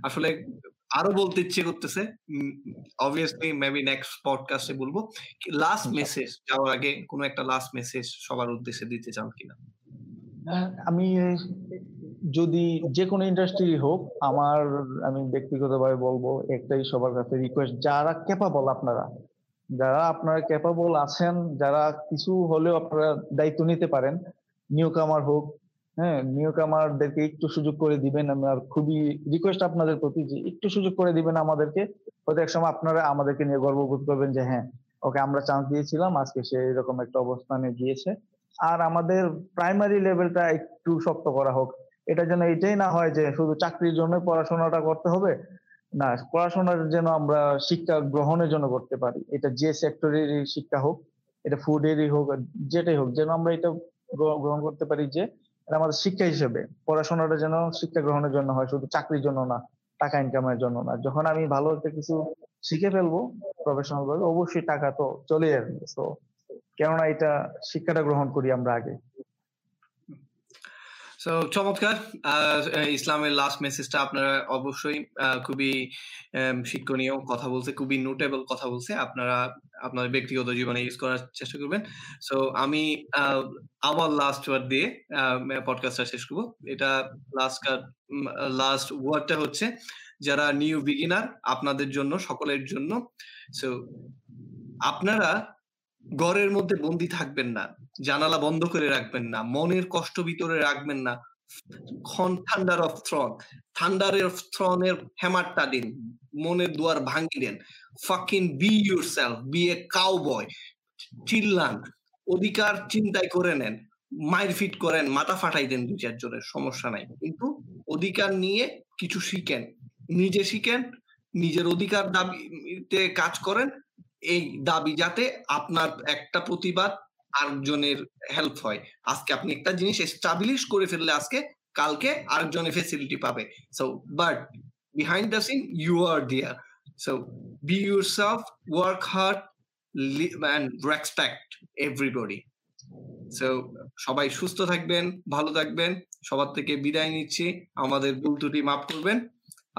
আসলে আরও বলতে ইচ্ছে করতেছে। obviously মেবি নেক্সট পডকাস্টে বলব। লাস্ট মেসেজ যাওয়ার আগে কোনো একটা লাস্ট মেসেজ সবার উদ্দেশ্যে দিতে চান কিনা? আ আমি যদি যেকোনো ইন্ডাস্ট্রি হোক, আমার আমি ব্যক্তিগতভাবে বলব একটাই সবার কাছে রিকোয়েস্ট যারা ক্যাপাবল আপনারা, যারা আপনারা ক্যাপাবল আছেন, যারা কিছু হলেও আপনারা দায়িত্ব নিতে পারেন, নিউ কামার হোক, হ্যাঁ? নিউ কামারদেরকে একটু সুযোগ করে দিবেন। আমার খুবই রিকোয়েস্ট আপনাদের প্রতি যে একটু সুযোগ করে দিবেন আমাদেরকে। হয়তো একসময় আপনারা আমাদেরকে নিয়ে গর্ববোধ করবেন যে হ্যাঁ, ওকে আমরা চান্স দিয়েছিলাম। আজকে সে এরকম একটা অবস্থানে গিয়েছে। আর আমাদের প্রাইমারি লেভেলটা একটু শক্ত করা হোক। এটা যেন এটাই না হয় যে শুধু চাকরির জন্য পড়াশোনাটা করতে হবে। না, পড়াশোনার যেন আমরা শিক্ষা গ্রহণের জন্য করতে পারি। এটা যে সেক্টরেরই শিক্ষা হোক, এটা ফুডেরই হোক, যেটাই হোক যেন আমরা এটা গ্রহণ করতে পারি যে আমাদের শিক্ষা হিসেবে। পড়াশোনাটা যেন শিক্ষা গ্রহণের জন্য হয়, শুধু চাকরির জন্য না, টাকা ইনকামের জন্য না। যখন আমি ভালো একটা কিছু শিখে ফেলব প্রফেশনাল ভাবে অবশ্যই টাকা তো চলে আসবে তো কেননা এটা শিক্ষাটা গ্রহণ করি আমরা আগে সো চমৎকার। ইসলামের লাস্ট মেসেজটা আপনারা অবশ্যই খুবই শিক্ষণীয় কথা বলছে, খুবই নোটেবল কথা বলছে। আপনারা আপনার ব্যক্তিগত জীবনে ইউজ করার চেষ্টা করবেন। সো আমি আমার লাস্ট ওয়ার্ড দিয়ে পডকাস্টটা শেষ করব। এটা লাস্ট লাস্ট ওয়ার্ডটা হচ্ছে, যারা নিউ বিগিনার আপনাদের জন্য, সকলের জন্য সো আপনারা ঘরের মধ্যে বন্দি থাকবেন না। জানালা বন্ধ করে রাখবেন না, মনের কষ্ট ভিতরে রাখবেন না। খন thunder of throne thunder of থ্রনের হ্যামারটা দিন, মনের দুয়ার ভাঙি দেন। Fucking be yourself be a cowboy চিল্লান, অধিকার চিন্তায় করে নেন মায়ের ফিট করেন, মাথা ফাটাই দেন দু চারজনের সমস্যা নাই। কিন্তু অধিকার নিয়ে কিছু শিখেন, নিজে শিখেন, নিজের অধিকার দাবিতে কাজ করেন, এই দাবি যাতে আপনার একটা প্রতিবাদ আরেকজনের হেল্প হয়। আজকে আপনি একটা জিনিস এস্টাবলিশ করে ফেললে আজকে কালকে আরেকজনের ফেসিলিটি পাবে। So but behind the scene you are there so be yourself work hard and respect everybody so সবাই সুস্থ থাকবেন, ভালো থাকবেন। সবার থেকে বিদায় নিচ্ছি। আমাদের ভুল ত্রুটি মাফ করবেন।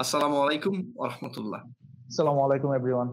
আসসালামু আলাইকুম রহমতুল্লাহ। আসসালামু আলাইকুম এভরিওয়ান